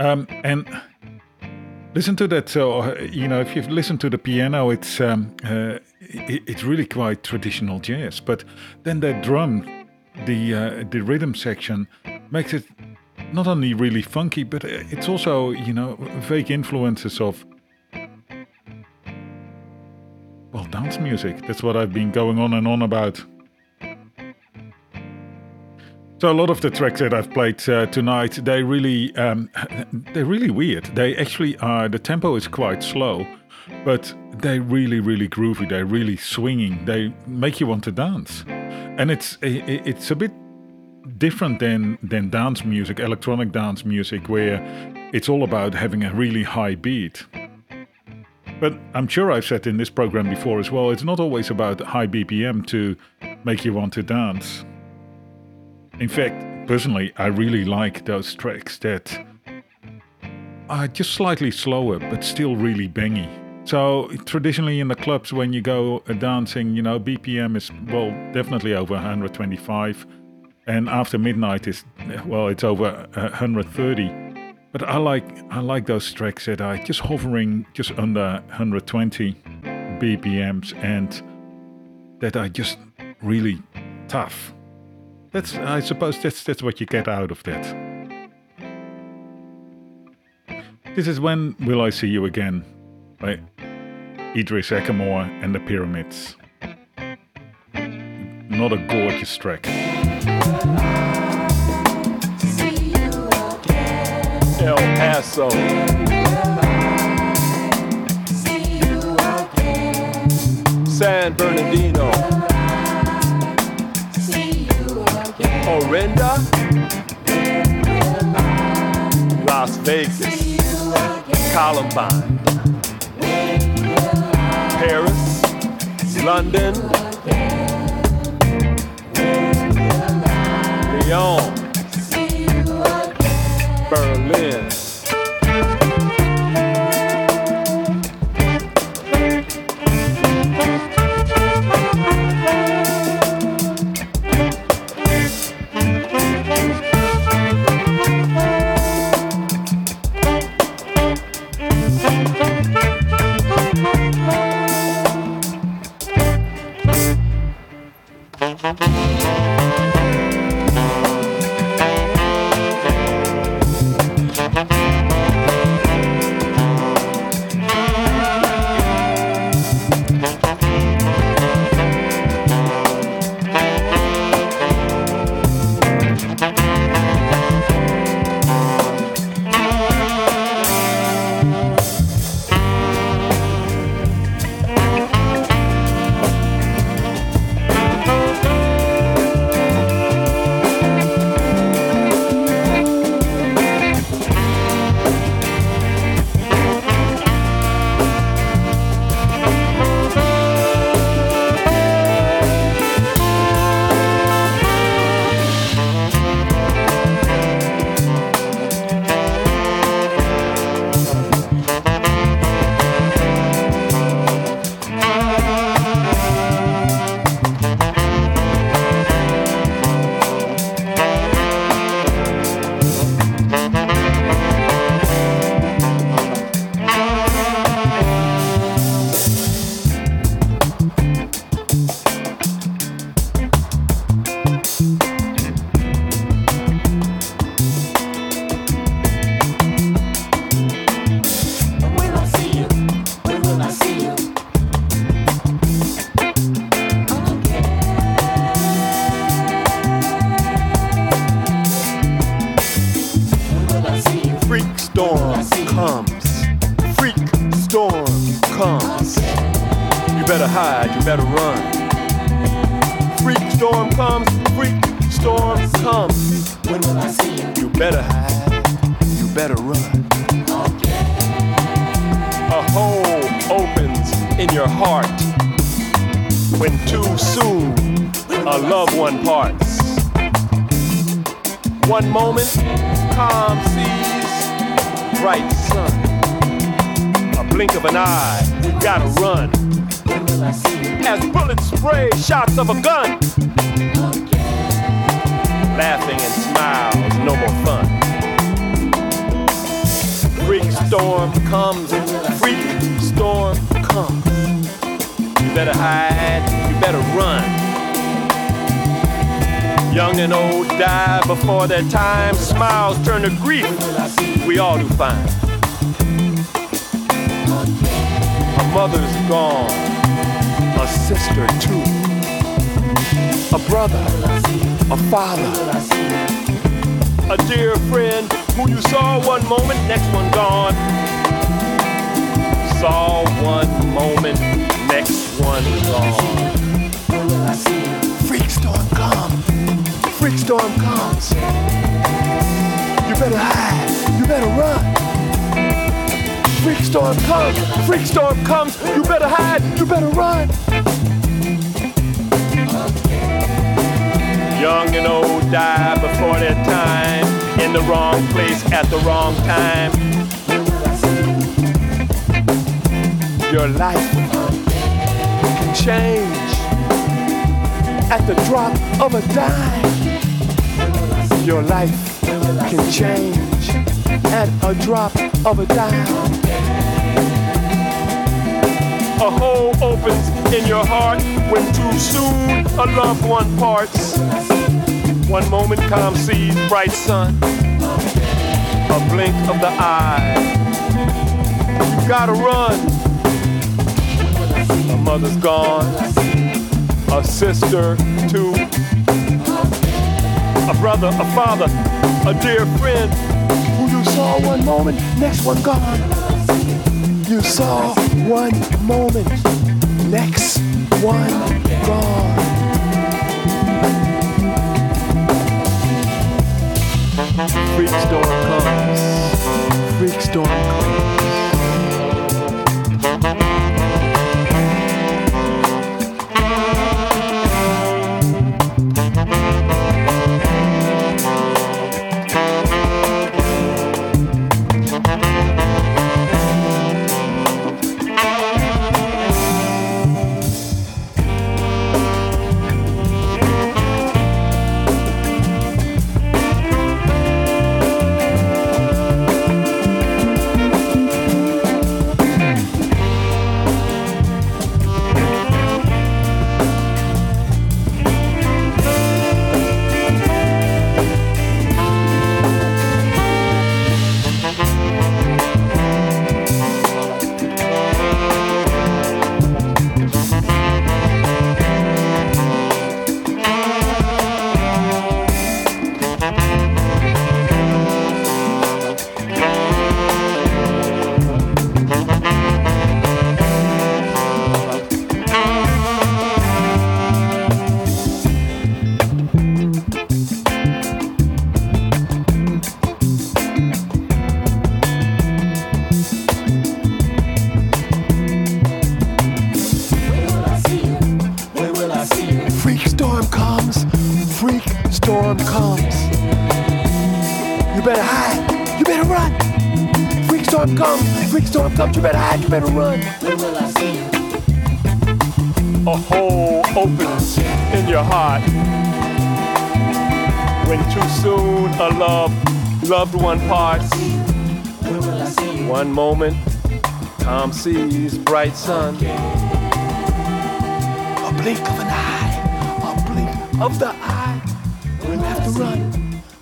Um, and listen to that. Uh, you know, if you've listened to the piano, it's um, uh, it, it's really quite traditional jazz. But then that drum, the uh, the rhythm section, makes it not only really funky, but it's also you know vague influences of well dance music. That's what I've been going on and on about. So a lot of the tracks that I've played uh, tonight, they really, um, they're really weird. They actually are. The tempo is quite slow, but they're really, really groovy. They're really swinging. They make you want to dance, and it's it's a bit different than than dance music, electronic dance music, where it's all about having a really high beat. But I'm sure I've said in this program before as well, it's not always about high BPM to make you want to dance. In fact, personally, I really like those tracks that are just slightly slower but still really bangy. So traditionally in the clubs when you go uh, dancing, you know, BPM is well definitely over 125 and after midnight is well it's over 130. But I like I like those tracks that are just hovering just under 120 BPMs and that are just really tough. That's I suppose that's that's what you get out of that. This is when will I see you again by Idris Ackamoor and the Pyramids. Not a gorgeous track. El Paso. San Bernardino. Orinda, Las Vegas, Columbine, Paris, London, Lyon, moment, next one gone. Saw one moment, next one gone. Freak storm comes. Freak storm comes. You better hide. You better run. Freak storm comes. Freak storm comes. You better hide. You better run. Young and old die before their time, in the wrong place at the wrong time. Your life can change at the drop of a dime. Your life can change at a drop of a dime. A hole opens in your heart when too soon a loved one parts. One moment calm sees bright sun, a blink of the eye. You gotta run. A mother's gone, a sister too, a brother, a father, a dear friend Who you saw one moment, next one gone. You saw one moment, next one gone. Freak storm comes. Freak storm comes. Storm comes. You better run hide. You better run. a hole opens in your heart when too soon a love loved one parts When will I see you? one moment Tom sees bright sun A blink of an eye. A blink of the eye. You have to run.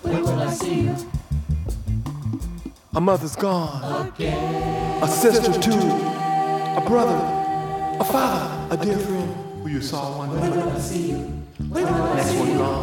When will I see you? A mother's gone. A sister too. A brother. A father. A dear friend who you saw one day. Next one gone. You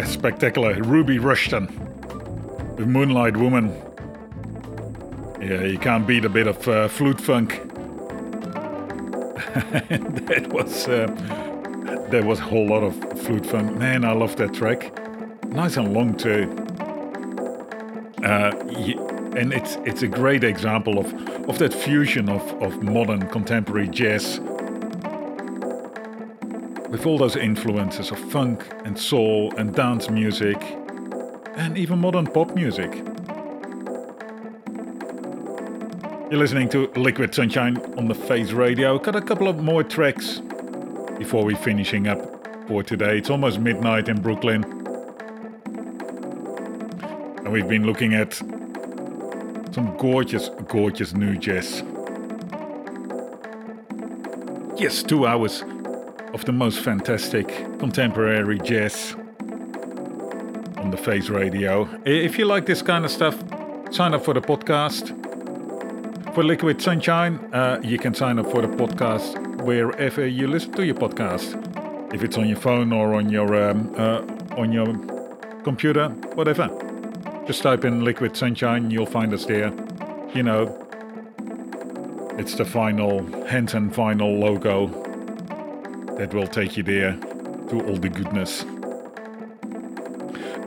Yeah, spectacular. Ruby Rushton with Moonlight Woman. Yeah, you can't beat a bit of uh, flute funk. that was uh, there was a whole lot of flute funk. Man, I love that track. Nice and long too. Uh, and it's it's a great example of, of that fusion of, of modern contemporary jazz with all those influences of funk and soul and dance music and even modern pop music. You're listening to Liquid Sunshine on the Face Radio. Got a couple of more tracks before we finishing up for today. It's almost midnight in Brooklyn. And we've been looking at some gorgeous, gorgeous nu jazz. Yes, two hours of the most fantastic contemporary jazz on the Face Radio. If you like this kind of stuff, sign up for the podcast. For Liquid Sunshine, uh, you can sign up for the podcast wherever you listen to your podcast. If it's on your phone or on your um, uh, on your computer, whatever. Just type in Liquid Sunshine, you'll find us there. You know, it's the final Hanson final logo that will take you there to all the goodness.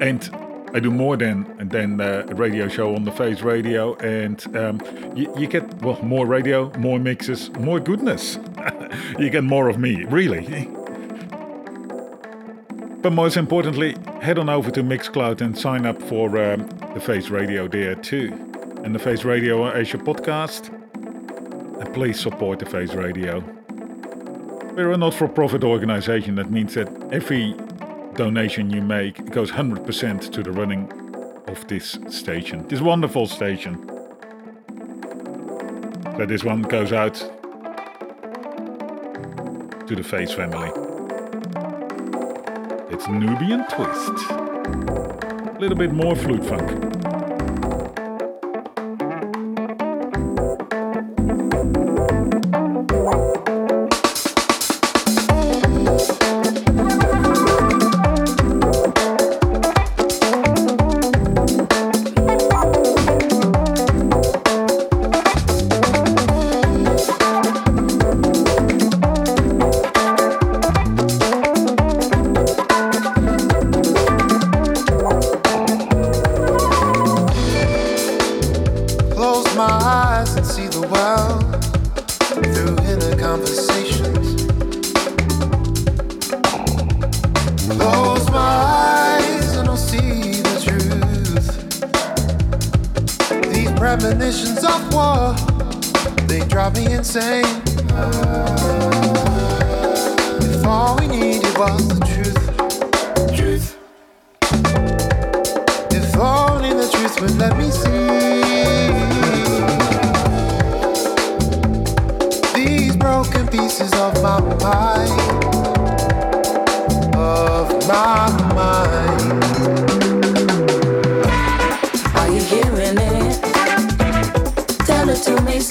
And I do more than than uh, a radio show on the Face Radio, and um, you, you, get well more radio, more mixes, more goodness. you get more of me, really. but most importantly, head on over to Mixcloud and sign up for um, the Face Radio there too, and the Face Radio Asia podcast. And please support the Face Radio. We're a not-for-profit organization. That means that every donation you make goes 100% to the running of this station, this wonderful station. So this one goes out to the Face family. It's Nubian Twist. A little bit more flute funk.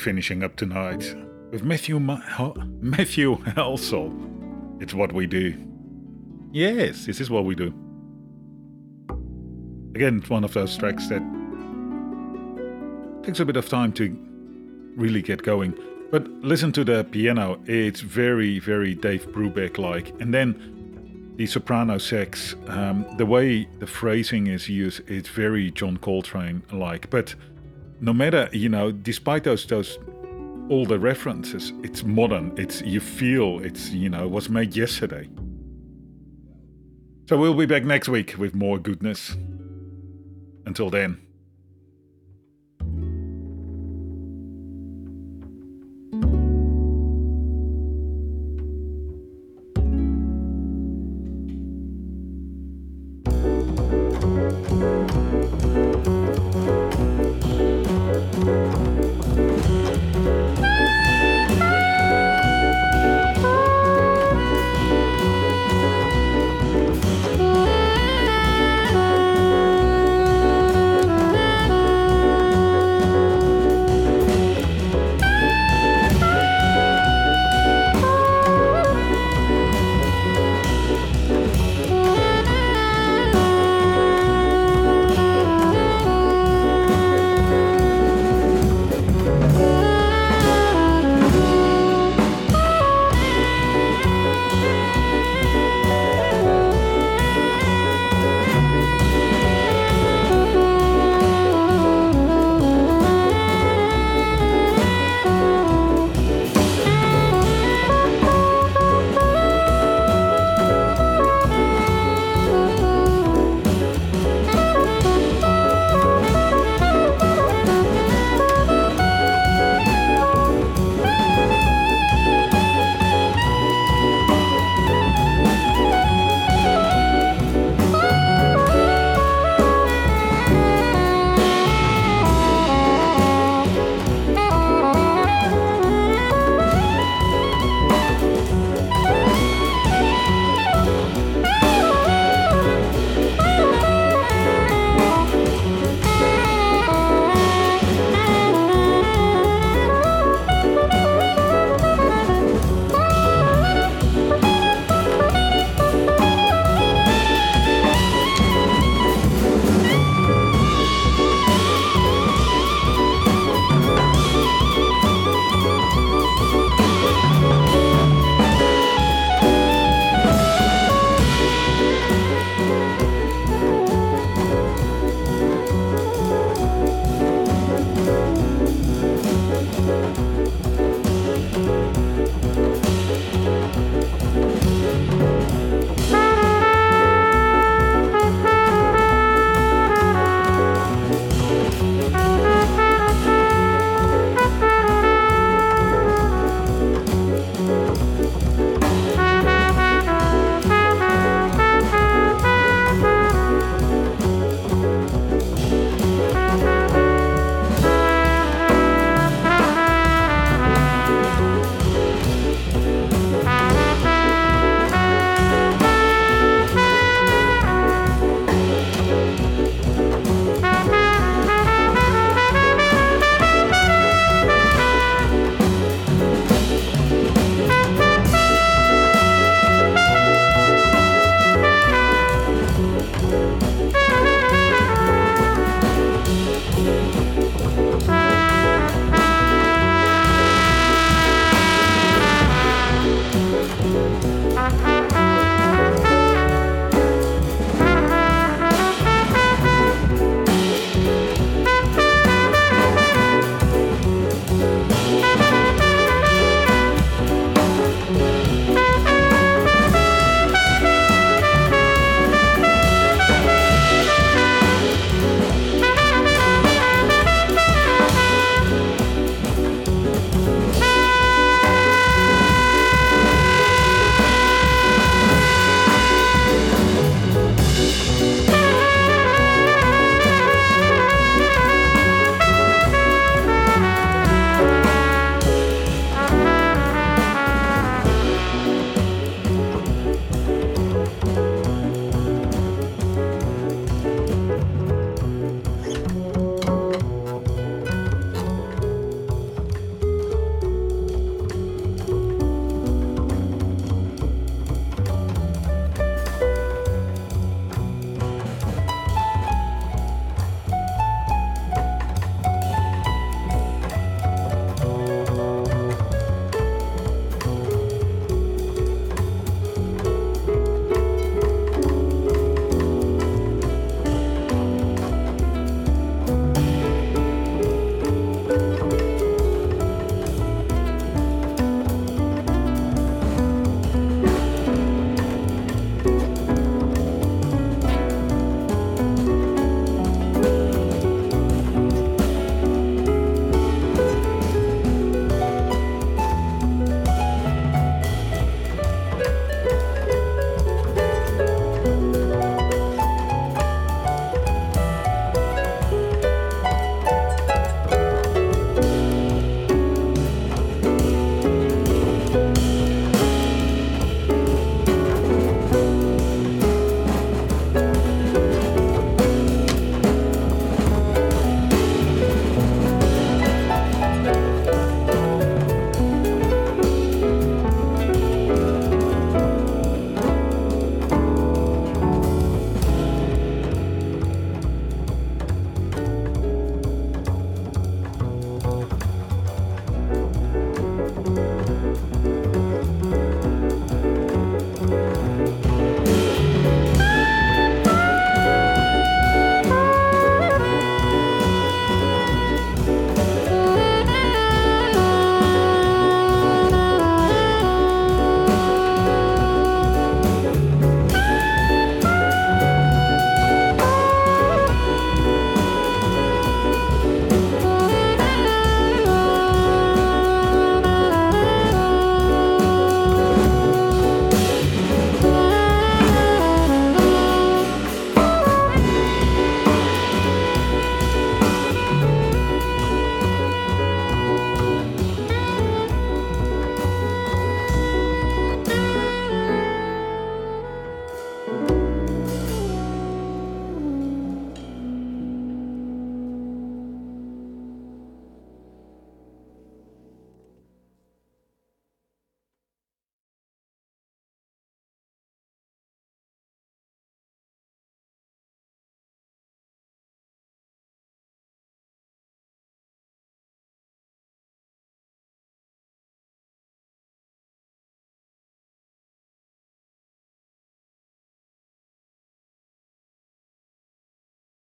finishing up tonight with Matthew Ma- Matthew Halsall. It's what we do. Yes, this is what we do. Again, it's one of those tracks that takes a bit of time to really get going. But listen to the piano, it's very, very Dave Brubeck like. And then the soprano sax, um, the way the phrasing is used, it's very John Coltrane like. But no matter, you know, despite those, those all the references, it's modern. It's you feel it's you know was made yesterday. So we'll be back next week with more goodness. Until then.